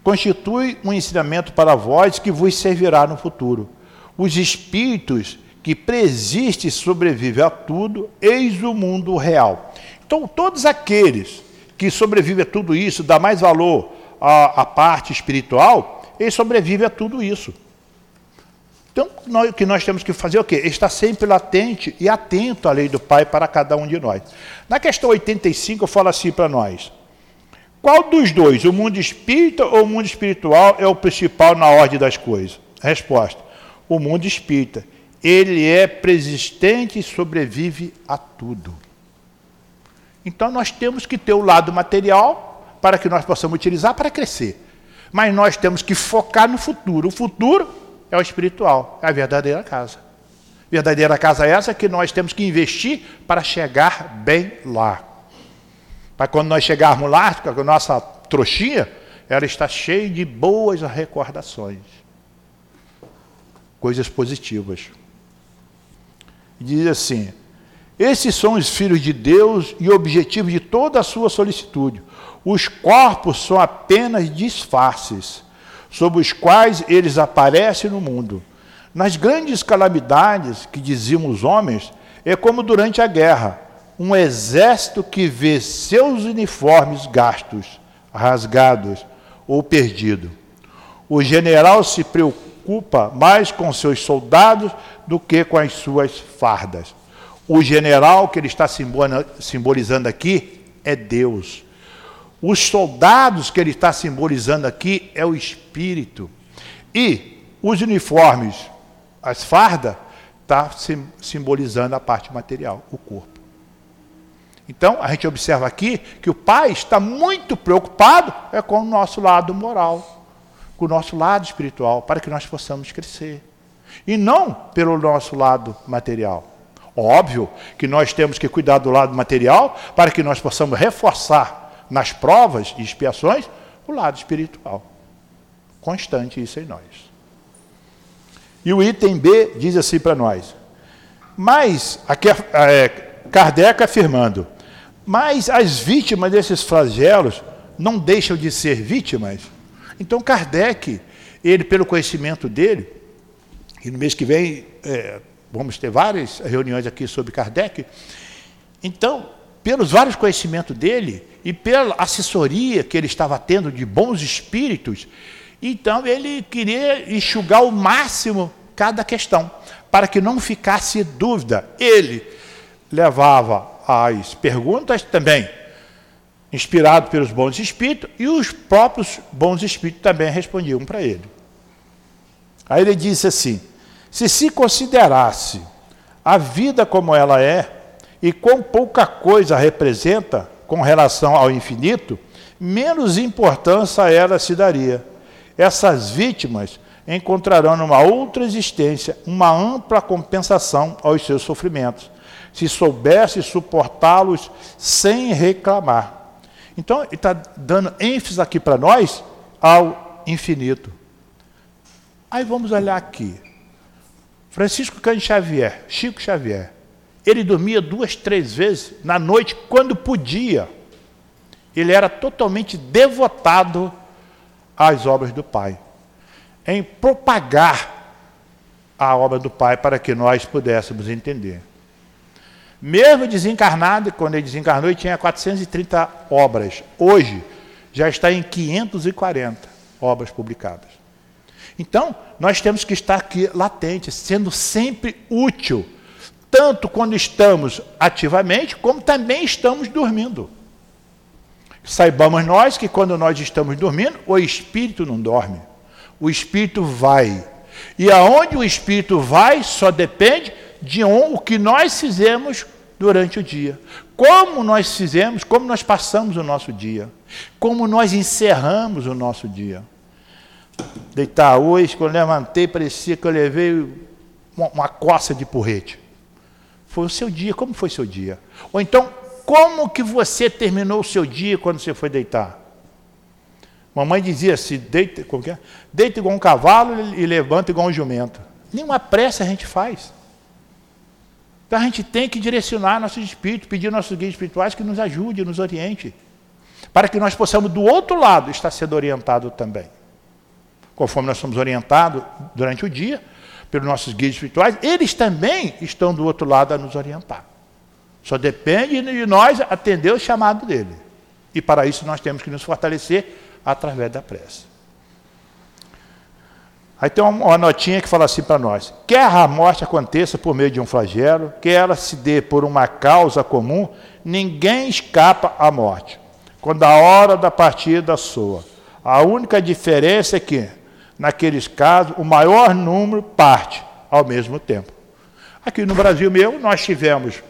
Constitui um ensinamento para vós que vos servirá no futuro. Os espíritos que preexiste e sobrevive a tudo, eis o mundo real. Então, todos aqueles que sobrevivem a tudo isso, dá mais valor à, à parte espiritual, eles sobrevivem a tudo isso. Então, nós, o que nós temos que fazer é o quê? Estar sempre latente e atento à lei do Pai para cada um de nós. Na questão 85, eu falo assim para nós. Qual dos dois, o mundo espírita ou o mundo espiritual, é o principal na ordem das coisas? Resposta: o mundo espírita. Ele é persistente e sobrevive a tudo. Então nós temos que ter o lado material para que nós possamos utilizar para crescer. Mas nós temos que focar no futuro. O futuro é o espiritual, é a verdadeira casa. Verdadeira casa é essa que nós temos que investir para chegar bem lá. Para quando nós chegarmos lá, com a nossa trouxinha, ela está cheia de boas recordações. Coisas positivas. Diz assim: esses são os filhos de Deus e objetivo de toda a sua solicitude. Os corpos são apenas disfarces sob os quais eles aparecem no mundo. Nas grandes calamidades que diziam os homens, é como durante a guerra, um exército que vê seus uniformes gastos, rasgados ou perdidos. O general se preocupa mais com seus soldados do que com as suas fardas. O general que ele está simbolizando aqui é Deus. Os soldados que ele está simbolizando aqui é o espírito. E os uniformes, as fardas, está simbolizando a parte material, o corpo. Então, a gente observa aqui que o pai está muito preocupado é com o nosso lado moral, com o nosso lado espiritual, para que nós possamos crescer. E não pelo nosso lado material. Óbvio que nós temos que cuidar do lado material para que nós possamos reforçar nas provas e expiações, o lado espiritual. Constante isso em nós. E o item B diz assim para nós. Mas, aqui é, Kardec afirmando, mas as vítimas desses flagelos não deixam de ser vítimas. Então, Kardec, ele, pelo conhecimento dele, e no mês que vem é, vamos ter várias reuniões aqui sobre Kardec, então, pelos vários conhecimentos dele, e pela assessoria que ele estava tendo de bons espíritos, então ele queria enxugar o máximo cada questão, para que não ficasse dúvida. Ele levava as perguntas também, inspirado pelos bons espíritos, e os próprios bons espíritos também respondiam para ele. Aí ele disse assim: se se considerasse a vida como ela é, e quão pouca coisa representa com relação ao infinito, menos importância a ela se daria. Essas vítimas encontrarão numa outra existência uma ampla compensação aos seus sofrimentos, se soubesse suportá-los sem reclamar. Então, ele está dando ênfase aqui para nós ao infinito. Aí vamos olhar aqui. Francisco Cândido Xavier, Chico Xavier, ele dormia duas, três vezes na noite, quando podia. Ele era totalmente devotado às obras do Pai, em propagar a obra do Pai para que nós pudéssemos entender. Mesmo desencarnado, quando ele desencarnou, ele tinha 430 obras. Hoje, já está em 540 obras publicadas. Então, nós temos que estar aqui latentes, sendo sempre útil tanto quando estamos ativamente, como também estamos dormindo. Saibamos nós que quando nós estamos dormindo, o espírito não dorme. O espírito vai. E aonde o espírito vai só depende de um, o que nós fizemos durante o dia. Como nós fizemos, como nós passamos o nosso dia. Como nós encerramos o nosso dia. Deitar hoje, quando levantei, parecia que eu levei uma, uma coça de porrete. Foi o seu dia, como foi seu dia? Ou então, como que você terminou o seu dia quando você foi deitar? Mamãe dizia assim, deita, como que é? deita igual um cavalo e levanta igual um jumento. Nenhuma pressa a gente faz. Então a gente tem que direcionar nossos espíritos, pedir nossos guias espirituais que nos ajude, nos oriente, para que nós possamos, do outro lado, estar sendo orientado também. Conforme nós somos orientados durante o dia, pelos nossos guias espirituais, eles também estão do outro lado a nos orientar. Só depende de nós atender o chamado dele. E para isso nós temos que nos fortalecer através da prece. Aí tem uma notinha que fala assim para nós: quer a morte aconteça por meio de um flagelo, quer ela se dê por uma causa comum, ninguém escapa à morte. Quando a hora da partida soa. A única diferença é que, naqueles casos, o maior número parte ao mesmo tempo. Aqui no Brasil mesmo, nós tivemos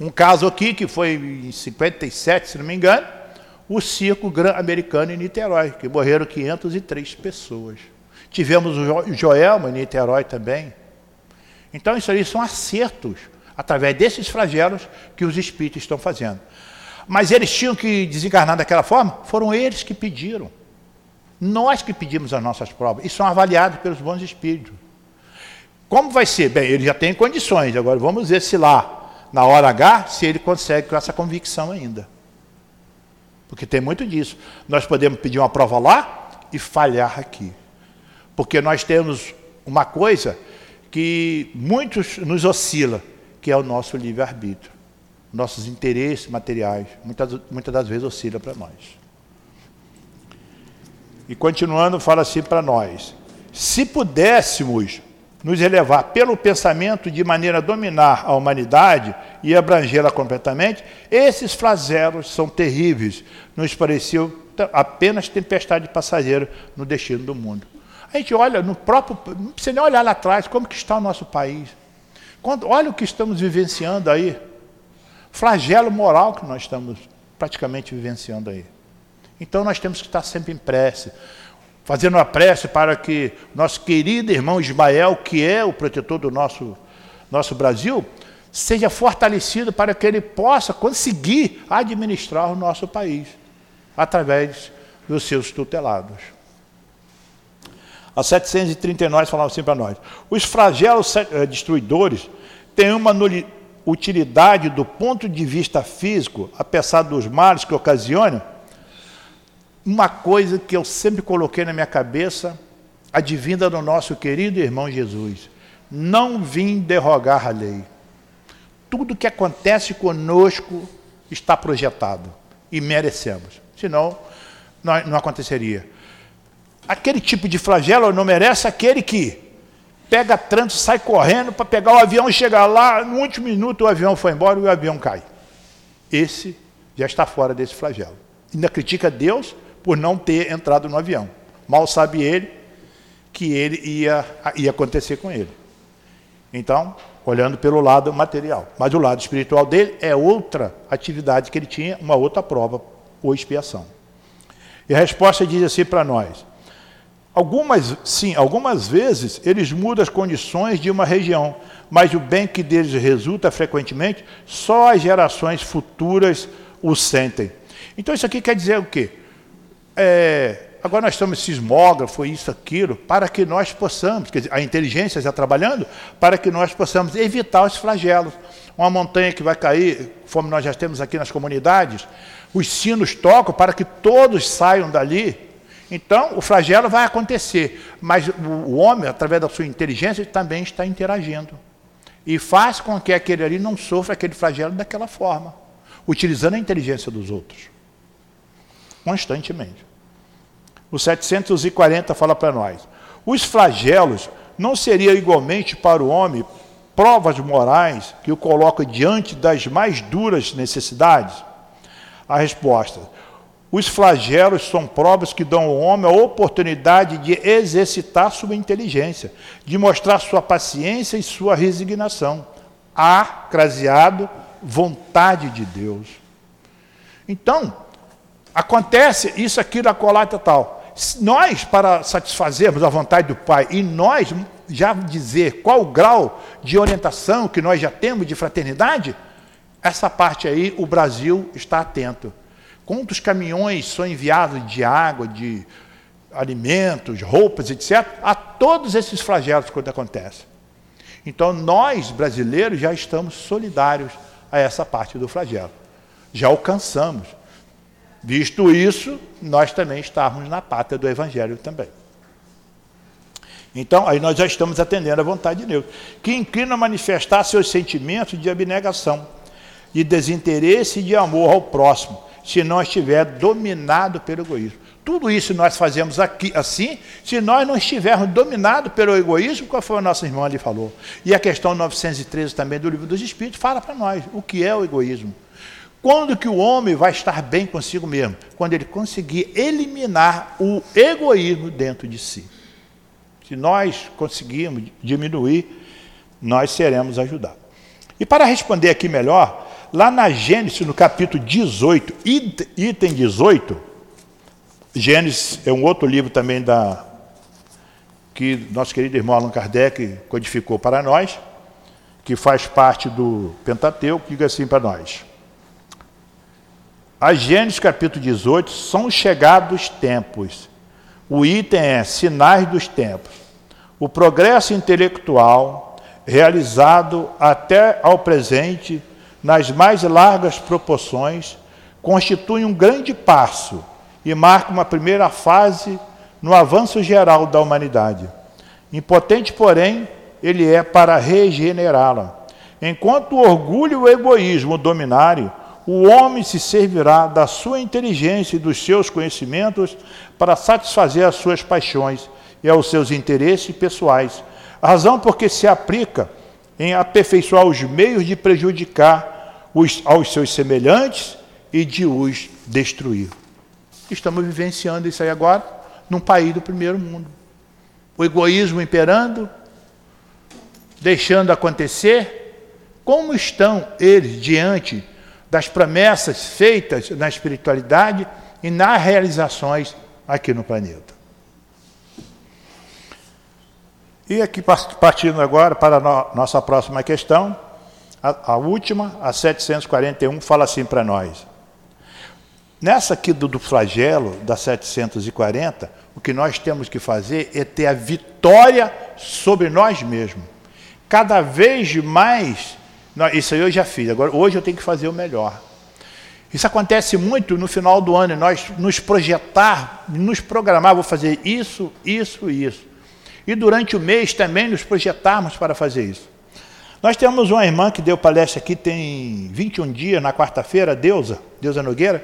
um caso aqui que foi em 57, se não me engano, o circo americano em Niterói, que morreram 503 pessoas. Tivemos o Joelma em Niterói também. Então, isso ali são acertos, através desses flagelos que os espíritos estão fazendo. Mas eles tinham que desencarnar daquela forma? Foram eles que pediram. Nós que pedimos as nossas provas e são avaliados pelos bons espíritos. Como vai ser? Bem, ele já tem condições, agora vamos ver se lá, na hora H, se ele consegue com essa convicção ainda. Porque tem muito disso. Nós podemos pedir uma prova lá e falhar aqui. Porque nós temos uma coisa que muitos nos oscila, que é o nosso livre-arbítrio. Nossos interesses materiais, muitas, muitas das vezes oscila para nós. E continuando, fala assim para nós: se pudéssemos nos elevar pelo pensamento de maneira a dominar a humanidade e abrangê-la completamente, esses flagelos são terríveis. Nos pareceu apenas tempestade passageira no destino do mundo. A gente olha no próprio, não precisa nem olhar lá atrás, como que está o nosso país. Quando, olha o que estamos vivenciando aí. Flagelo moral que nós estamos praticamente vivenciando aí. Então nós temos que estar sempre em prece fazendo uma prece para que nosso querido irmão Ismael, que é o protetor do nosso, nosso Brasil, seja fortalecido para que ele possa conseguir administrar o nosso país através dos seus tutelados. A 739 falava assim para nós: os flagelos eh, destruidores têm uma utilidade do ponto de vista físico, apesar dos males que ocasionam, uma coisa que eu sempre coloquei na minha cabeça, advinda do nosso querido irmão Jesus. Não vim derrogar a lei. Tudo que acontece conosco está projetado e merecemos. Senão, não, aconteceria. Aquele tipo de flagelo não merece aquele que pega trânsito, sai correndo para pegar o avião, chega lá, no último minuto o avião foi embora e o avião cai. Esse já está fora desse flagelo. Ainda critica Deus por não ter entrado no avião. Mal sabe ele que ele ia, ia acontecer com ele. Então, olhando pelo lado material. Mas o lado espiritual dele é outra atividade que ele tinha, uma outra prova ou expiação. E a resposta diz assim para nós: algumas, sim, algumas vezes eles mudam as condições de uma região, mas o bem que deles resulta frequentemente, só as gerações futuras o sentem. Então isso aqui quer dizer o quê? É, agora nós estamos sismógrafo, isso, aquilo, para que nós possamos, quer dizer, a inteligência já trabalhando, para que nós possamos evitar os flagelos. Uma montanha que vai cair, como nós já temos aqui nas comunidades, os sinos tocam para que todos saiam dali. Então, o flagelo vai acontecer, mas o homem, através da sua inteligência, também está interagindo. E faz com que aquele ali não sofra aquele flagelo daquela forma, utilizando a inteligência dos outros. Constantemente. O 740 fala para nós: os flagelos não seriam igualmente para o homem provas morais que o colocam diante das mais duras necessidades? A resposta: Os flagelos são provas que dão ao homem a oportunidade de exercitar sua inteligência, de mostrar sua paciência e sua resignação. Há, craseado, vontade de Deus. Então, acontece isso aqui na colata tal. Nós, para satisfazermos a vontade do Pai, e nós já dizer qual o grau de orientação que nós já temos de fraternidade, essa parte aí o Brasil está atento. Quantos caminhões são enviados de água, de alimentos, roupas, etc., a todos esses flagelos quando acontece. Então, nós, brasileiros, já estamos solidários a essa parte do flagelo. Já alcançamos. Visto isso, nós também estamos na pátria do Evangelho também. Então, aí nós já estamos atendendo à vontade de Deus, que inclina a manifestar seus sentimentos de abnegação, de desinteresse e de amor ao próximo, se não estiver dominado pelo egoísmo. Tudo isso nós fazemos aqui assim, se nós não estivermos dominados pelo egoísmo, qual foi a nossa irmã ali falou. E a questão 913 também do livro dos Espíritos fala para nós o que é o egoísmo. Quando que o homem vai estar bem consigo mesmo? Quando ele conseguir eliminar o egoísmo dentro de si. Se nós conseguirmos diminuir, nós seremos ajudados. E para responder aqui melhor, Lá na Gênesis, no capítulo 18, item 18, Gênesis é um outro livro também da que nosso querido irmão Allan Kardec codificou para nós, que faz parte do Pentateuco, diga assim para nós. A Gênesis capítulo 18 são chegados tempos. O item é sinais dos tempos. O progresso intelectual realizado até ao presente nas mais largas proporções, constitui um grande passo e marca uma primeira fase no avanço geral da humanidade. Impotente, porém, ele é para regenerá-la. Enquanto o orgulho e o egoísmo dominarem, o homem se servirá da sua inteligência e dos seus conhecimentos para satisfazer as suas paixões e aos seus interesses pessoais. A razão porque se aplica em aperfeiçoar os meios de prejudicar os, aos seus semelhantes e de os destruir. Estamos vivenciando isso aí agora num país do primeiro mundo. O egoísmo imperando, deixando acontecer. Como estão eles diante das promessas feitas na espiritualidade e nas realizações aqui no planeta? E aqui partindo agora para a nossa próxima questão, a, a última, a 741, fala assim para nós. Nessa aqui do, do flagelo, da 740, o que nós temos que fazer é ter a vitória sobre nós mesmos. Cada vez mais, isso aí eu já fiz, agora hoje eu tenho que fazer o melhor. Isso acontece muito no final do ano, nós nos projetar, nos programar, vou fazer isso, isso e isso e durante o mês também nos projetarmos para fazer isso. Nós temos uma irmã que deu palestra aqui tem 21 dias, na quarta-feira, Deusa, Deusa Nogueira,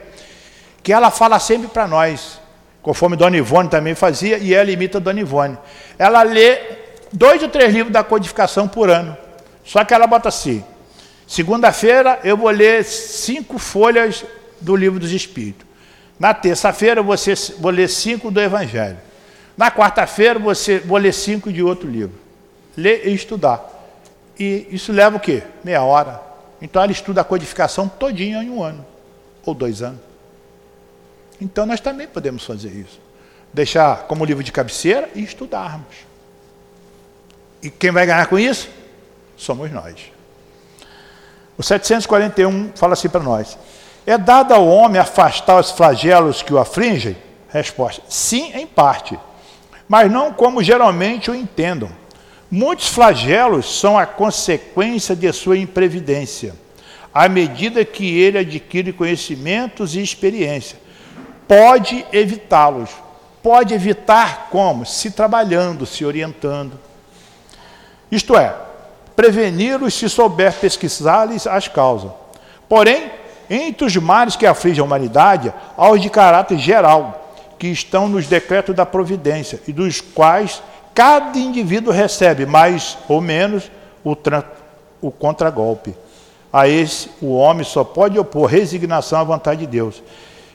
que ela fala sempre para nós, conforme Dona Ivone também fazia, e ela imita Dona Ivone. Ela lê dois ou três livros da codificação por ano. Só que ela bota assim: segunda-feira eu vou ler cinco folhas do livro dos Espíritos. Na terça-feira vou, vou ler cinco do Evangelho. Na quarta-feira você vou ler cinco de outro livro. Ler e estudar. E isso leva o quê? Meia hora. Então ela estuda a codificação todinha em um ano. Ou dois anos. Então nós também podemos fazer isso. Deixar como livro de cabeceira e estudarmos. E quem vai ganhar com isso? Somos nós. O 741 fala assim para nós: É dado ao homem afastar os flagelos que o afligem? Resposta: Sim, em parte mas não como geralmente o entendam. Muitos flagelos são a consequência de sua imprevidência, à medida que ele adquire conhecimentos e experiência. Pode evitá-los. Pode evitar como? Se trabalhando, se orientando. Isto é, preveni-los se souber pesquisar-lhes as causas. Porém, entre os males que afligem a humanidade, há os de caráter geral, que estão nos decretos da providência e dos quais cada indivíduo recebe mais ou menos o, o contragolpe. A esse, o homem só pode opor resignação à vontade de Deus.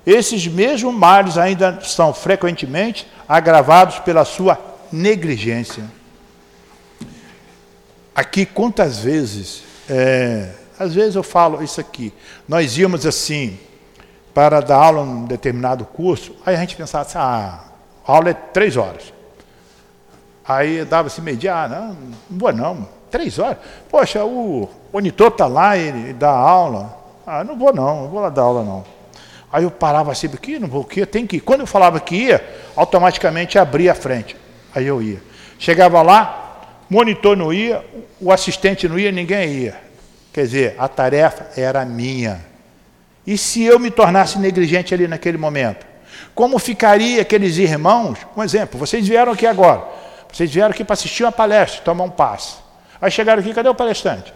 esses mesmos males ainda são frequentemente agravados pela sua negligência. Aqui, quantas vezes, é, às vezes eu falo isso aqui, nós íamos assim, para dar aula em um determinado curso, aí a gente pensava assim, ah, a aula é três horas. Aí dava-se medir, ah, não, não vou não, três horas. Poxa, o monitor está lá, ele dá aula. Ah, não vou não, não vou lá dar aula não. Aí eu parava assim, aqui, não vou, que tem que ir. Quando eu falava que ia, automaticamente abria a frente. Aí eu ia. Chegava lá, monitor não ia, o assistente não ia, ninguém ia. Quer dizer, a tarefa era minha. E se eu me tornasse negligente ali naquele momento? Como ficaria aqueles irmãos? Um exemplo, vocês vieram aqui agora. Vocês vieram aqui para assistir uma palestra, tomar um passe. Aí chegaram aqui, cadê o palestrante?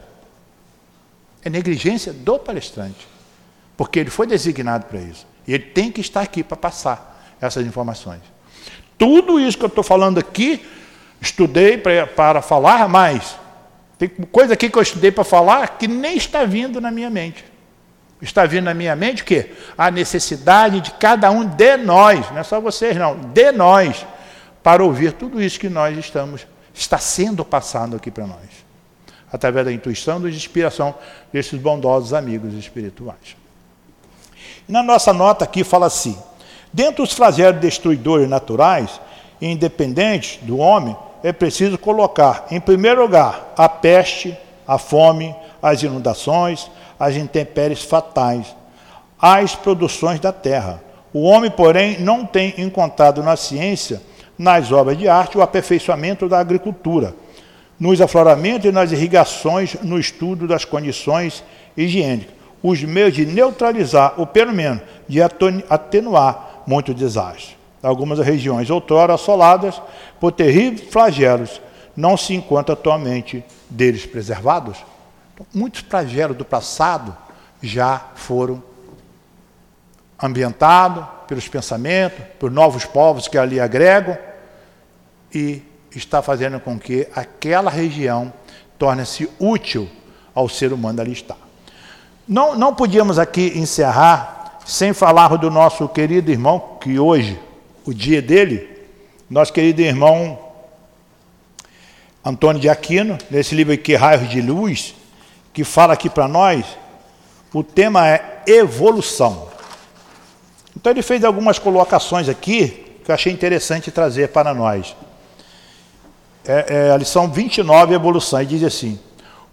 É negligência do palestrante. Porque ele foi designado para isso. E ele tem que estar aqui para passar essas informações. Tudo isso que eu estou falando aqui, estudei pra, para falar mais. Tem coisa aqui que eu estudei para falar que nem está vindo na minha mente. Está vindo na minha mente o quê? A necessidade de cada um de nós, não é só vocês não, de nós, para ouvir tudo isso que nós estamos, está sendo passado aqui para nós, através da intuição e da inspiração desses bondosos amigos espirituais. Na nossa nota aqui fala assim: dentre os flagelos destruidores naturais, independentes do homem, é preciso colocar, em primeiro lugar, a peste, a fome, as inundações, as intempéries fatais, as produções da terra. O homem, porém, não tem encontrado na ciência nas obras de arte o aperfeiçoamento da agricultura, nos afloramentos e nas irrigações, no estudo das condições higiênicas, os meios de neutralizar, ou pelo menos de atenuar muito desastre. Algumas regiões outrora assoladas por terríveis flagelos não se encontram atualmente deles preservados. Então, muitos flagelos do passado já foram ambientado pelos pensamentos, por novos povos que ali agregam, e está fazendo com que aquela região torne-se útil ao ser humano ali estar. Não, não podíamos aqui encerrar sem falar do nosso querido irmão, que hoje, o dia dele, nosso querido irmão Antônio de Aquino, nesse livro aqui, Raios de Luz, que fala aqui para nós, o tema é evolução. Então ele fez algumas colocações aqui que eu achei interessante trazer para nós. É, é a lição 29, evolução, e diz assim: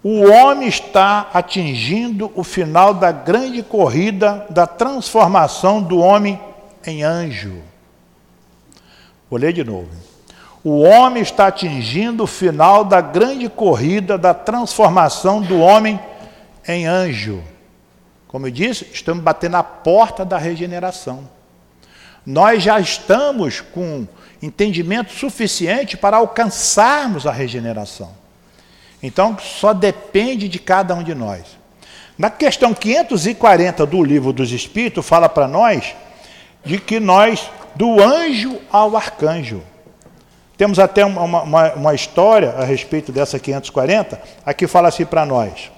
o homem está atingindo o final da grande corrida da transformação do homem em anjo. Vou ler de novo. O homem está atingindo o final da grande corrida da transformação do homem em anjo. Como eu disse, estamos batendo a porta da regeneração. Nós já estamos com entendimento suficiente para alcançarmos a regeneração. Então, só depende de cada um de nós. Na questão 540 do Livro dos Espíritos, fala para nós de que nós, do anjo ao arcanjo, temos até uma, uma, uma história a respeito dessa 540, aqui fala assim para nós.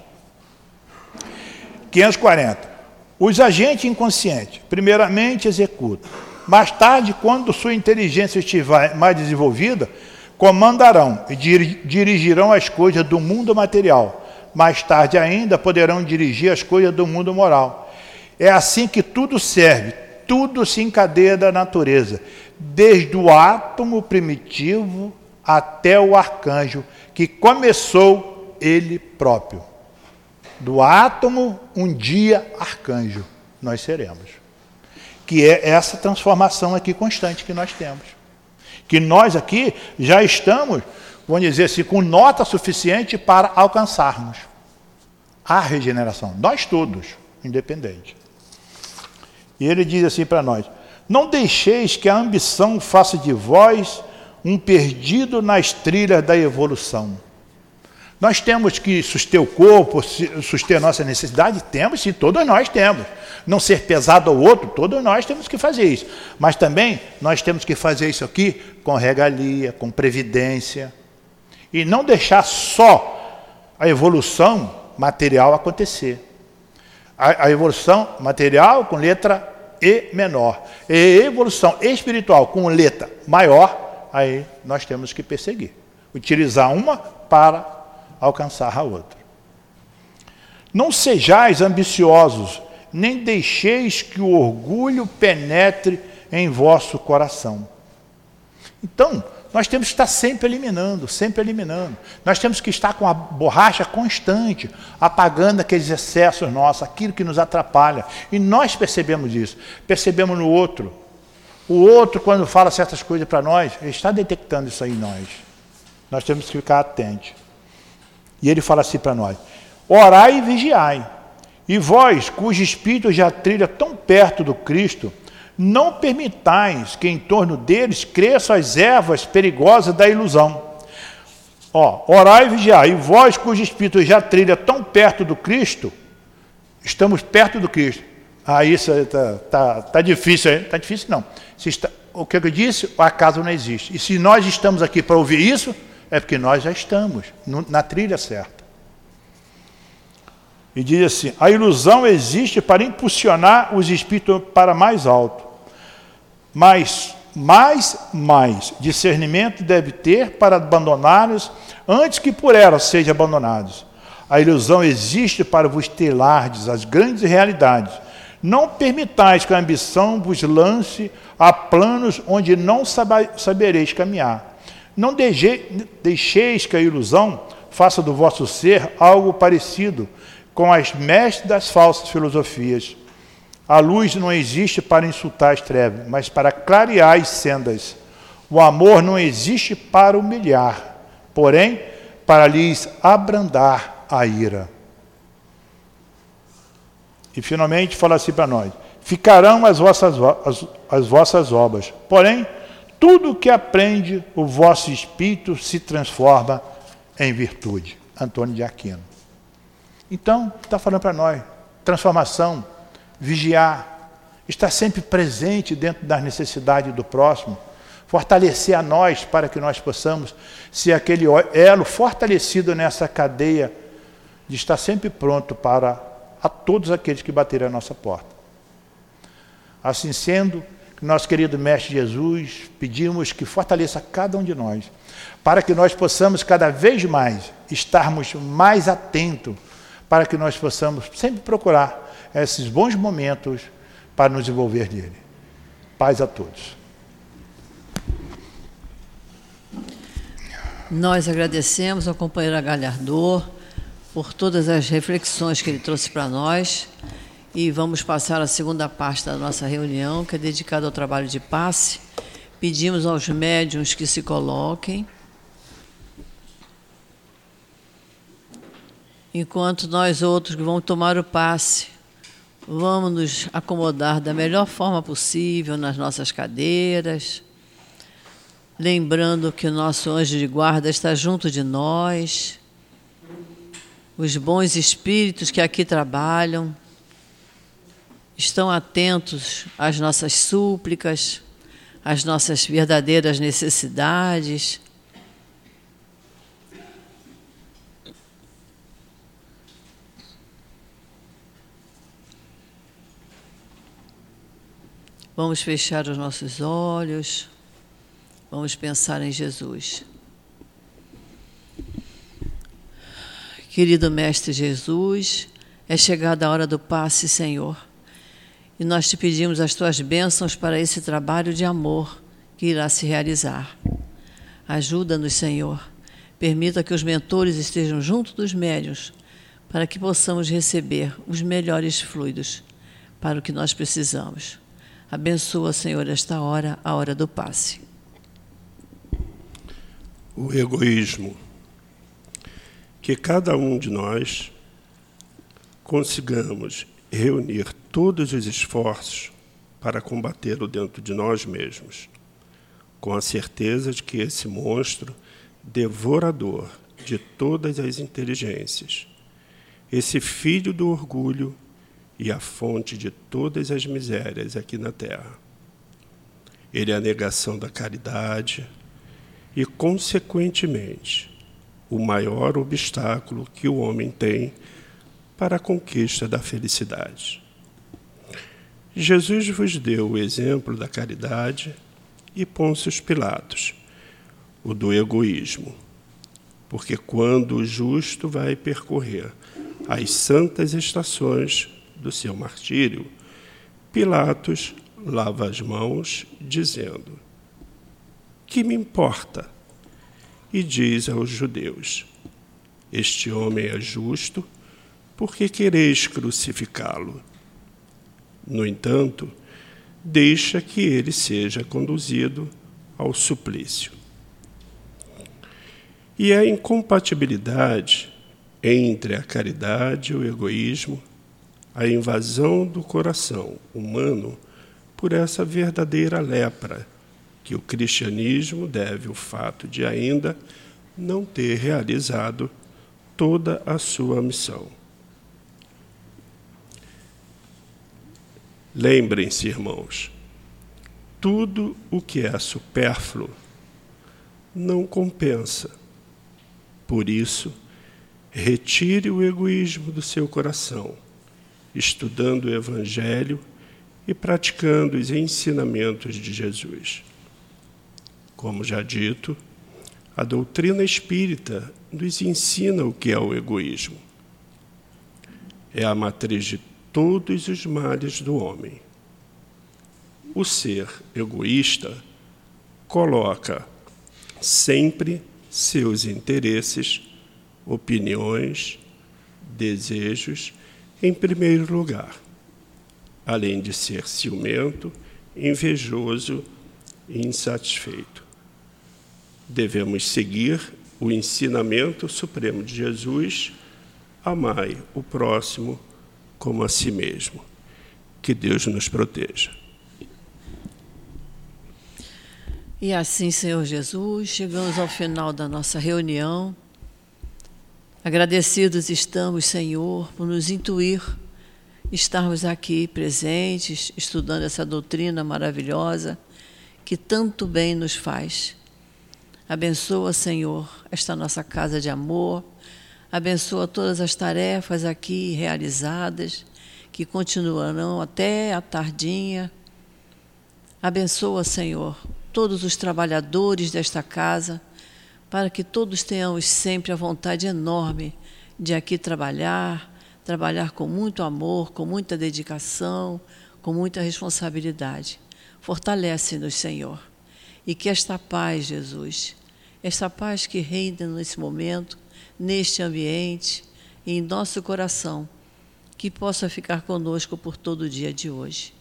540. Os agentes inconscientes, primeiramente, executam. Mais tarde, quando sua inteligência estiver mais desenvolvida, comandarão e dirigirão as coisas do mundo material. Mais tarde ainda poderão dirigir as coisas do mundo moral. É assim que tudo serve, tudo se encadeia da natureza, desde o átomo primitivo até o arcanjo, que começou ele próprio do átomo, um dia arcanjo, nós seremos. Que é essa transformação aqui constante que nós temos. Que nós aqui já estamos, vamos dizer assim, com nota suficiente para alcançarmos a regeneração. Nós todos, independente. E ele diz assim para nós: Não deixeis que a ambição faça de vós um perdido nas trilhas da evolução nós temos que suster o corpo, suster nossa necessidade? Temos, sim, todos nós temos. Não ser pesado ao outro, todos nós temos que fazer isso. Mas também nós temos que fazer isso aqui com regalia, com previdência. E não deixar só a evolução material acontecer. A, a evolução material com letra E menor. E evolução espiritual com letra maior, aí nós temos que perseguir. Utilizar uma para alcançar a outra. Não sejais ambiciosos, nem deixeis que o orgulho penetre em vosso coração. Então, nós temos que estar sempre eliminando, sempre eliminando. Nós temos que estar com a borracha constante, apagando aqueles excessos nossos, aquilo que nos atrapalha. E nós percebemos isso. Percebemos no outro. O outro, quando fala certas coisas para nós, ele está detectando isso aí em nós. Nós temos que ficar atentos. E ele fala assim para nós: Orai e vigiai. E vós, cujo espírito já trilha tão perto do Cristo, não permitais que em torno deles cresçam as ervas perigosas da ilusão. Ó, orai e vigiai, e vós cujo espírito já trilha tão perto do Cristo, estamos perto do Cristo. Ah, isso está tá, tá difícil, está difícil não. Está, o que eu disse, o acaso não existe. E se nós estamos aqui para ouvir isso, é porque nós já estamos no, na trilha certa. E diz assim: a ilusão existe para impulsionar os espíritos para mais alto. Mas mais, mais discernimento deve ter para abandoná-los antes que por elas sejam abandonados. A ilusão existe para vos telardes as grandes realidades. Não permitais que a ambição vos lance a planos onde não sabereis caminhar. Não deixeis que a ilusão faça do vosso ser algo parecido com as mestres das falsas filosofias. A luz não existe para insultar as trevas, mas para clarear as sendas. O amor não existe para humilhar, porém para lhes abrandar a ira. E finalmente fala assim para nós: ficarão as vossas, as, as vossas obras, porém tudo o que aprende o vosso espírito se transforma em virtude. Antônio de Aquino. Então, está falando para nós: transformação, vigiar, estar sempre presente dentro das necessidades do próximo, fortalecer a nós para que nós possamos ser aquele elo fortalecido nessa cadeia de estar sempre pronto para a todos aqueles que baterem a nossa porta. Assim sendo, nosso querido Mestre Jesus, pedimos que fortaleça cada um de nós, para que nós possamos cada vez mais estarmos mais atentos para que nós possamos sempre procurar esses bons momentos para nos envolver nele. Paz a todos. Nós agradecemos ao companheiro Galhardor por todas as reflexões que ele trouxe para nós e vamos passar a segunda parte da nossa reunião, que é dedicada ao trabalho de passe. Pedimos aos médiums que se coloquem. Enquanto nós outros que vamos tomar o passe, vamos nos acomodar da melhor forma possível nas nossas cadeiras, lembrando que o nosso anjo de guarda está junto de nós, os bons espíritos que aqui trabalham estão atentos às nossas súplicas, às nossas verdadeiras necessidades Vamos fechar os nossos olhos, vamos pensar em Jesus. Querido Mestre Jesus, é chegada a hora do passe, Senhor, e nós te pedimos as tuas bênçãos para esse trabalho de amor que irá se realizar. Ajuda-nos, Senhor. Permita que os mentores estejam junto dos médios, para que possamos receber os melhores fluidos para o que nós precisamos. Abençoa, Senhor, esta hora, a hora do passe. O egoísmo. Que cada um de nós consigamos reunir todos os esforços para combatê-lo dentro de nós mesmos, com a certeza de que esse monstro devorador de todas as inteligências, esse filho do orgulho e a fonte de todas as misérias aqui na terra. Ele é a negação da caridade e, consequentemente, o maior obstáculo que o homem tem para a conquista da felicidade. Jesus vos deu o exemplo da caridade e Pôncio Pilatos, o do egoísmo. Porque quando o justo vai percorrer as santas estações do seu martírio, Pilatos lava as mãos, dizendo: Que me importa? E diz aos judeus: Este homem é justo, porque quereis crucificá-lo? No entanto, deixa que ele seja conduzido ao suplício. E a incompatibilidade entre a caridade e o egoísmo, a invasão do coração humano por essa verdadeira lepra que o cristianismo deve o fato de ainda não ter realizado toda a sua missão. Lembrem-se, irmãos, tudo o que é supérfluo não compensa. Por isso, retire o egoísmo do seu coração, estudando o Evangelho e praticando os ensinamentos de Jesus. Como já dito, a doutrina espírita nos ensina o que é o egoísmo. É a matriz de todos os males do homem. O ser egoísta coloca sempre seus interesses, opiniões, desejos em primeiro lugar, além de ser ciumento, invejoso e insatisfeito. Devemos seguir o ensinamento supremo de Jesus: amai o próximo como a si mesmo. Que Deus nos proteja. E assim, Senhor Jesus, chegamos ao final da nossa reunião. Agradecidos estamos, Senhor, por nos intuir, estarmos aqui presentes, estudando essa doutrina maravilhosa que tanto bem nos faz. Abençoa, Senhor, esta nossa casa de amor Abençoa todas as tarefas aqui realizadas, que continuarão até a tardinha. Abençoa, Senhor, todos os trabalhadores desta casa, para que todos tenhamos sempre a vontade enorme de aqui trabalhar, trabalhar com muito amor, com muita dedicação, com muita responsabilidade. Fortalece-nos, Senhor. E que esta paz, Jesus, esta paz que reina nesse momento, neste ambiente em nosso coração, que possa ficar conosco por todo o dia de hoje.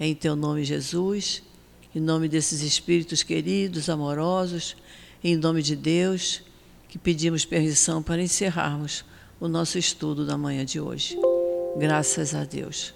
Em teu nome, Jesus, em nome desses espíritos queridos, amorosos, em nome de Deus, que pedimos permissão para encerrarmos o nosso estudo da manhã de hoje. Graças a Deus.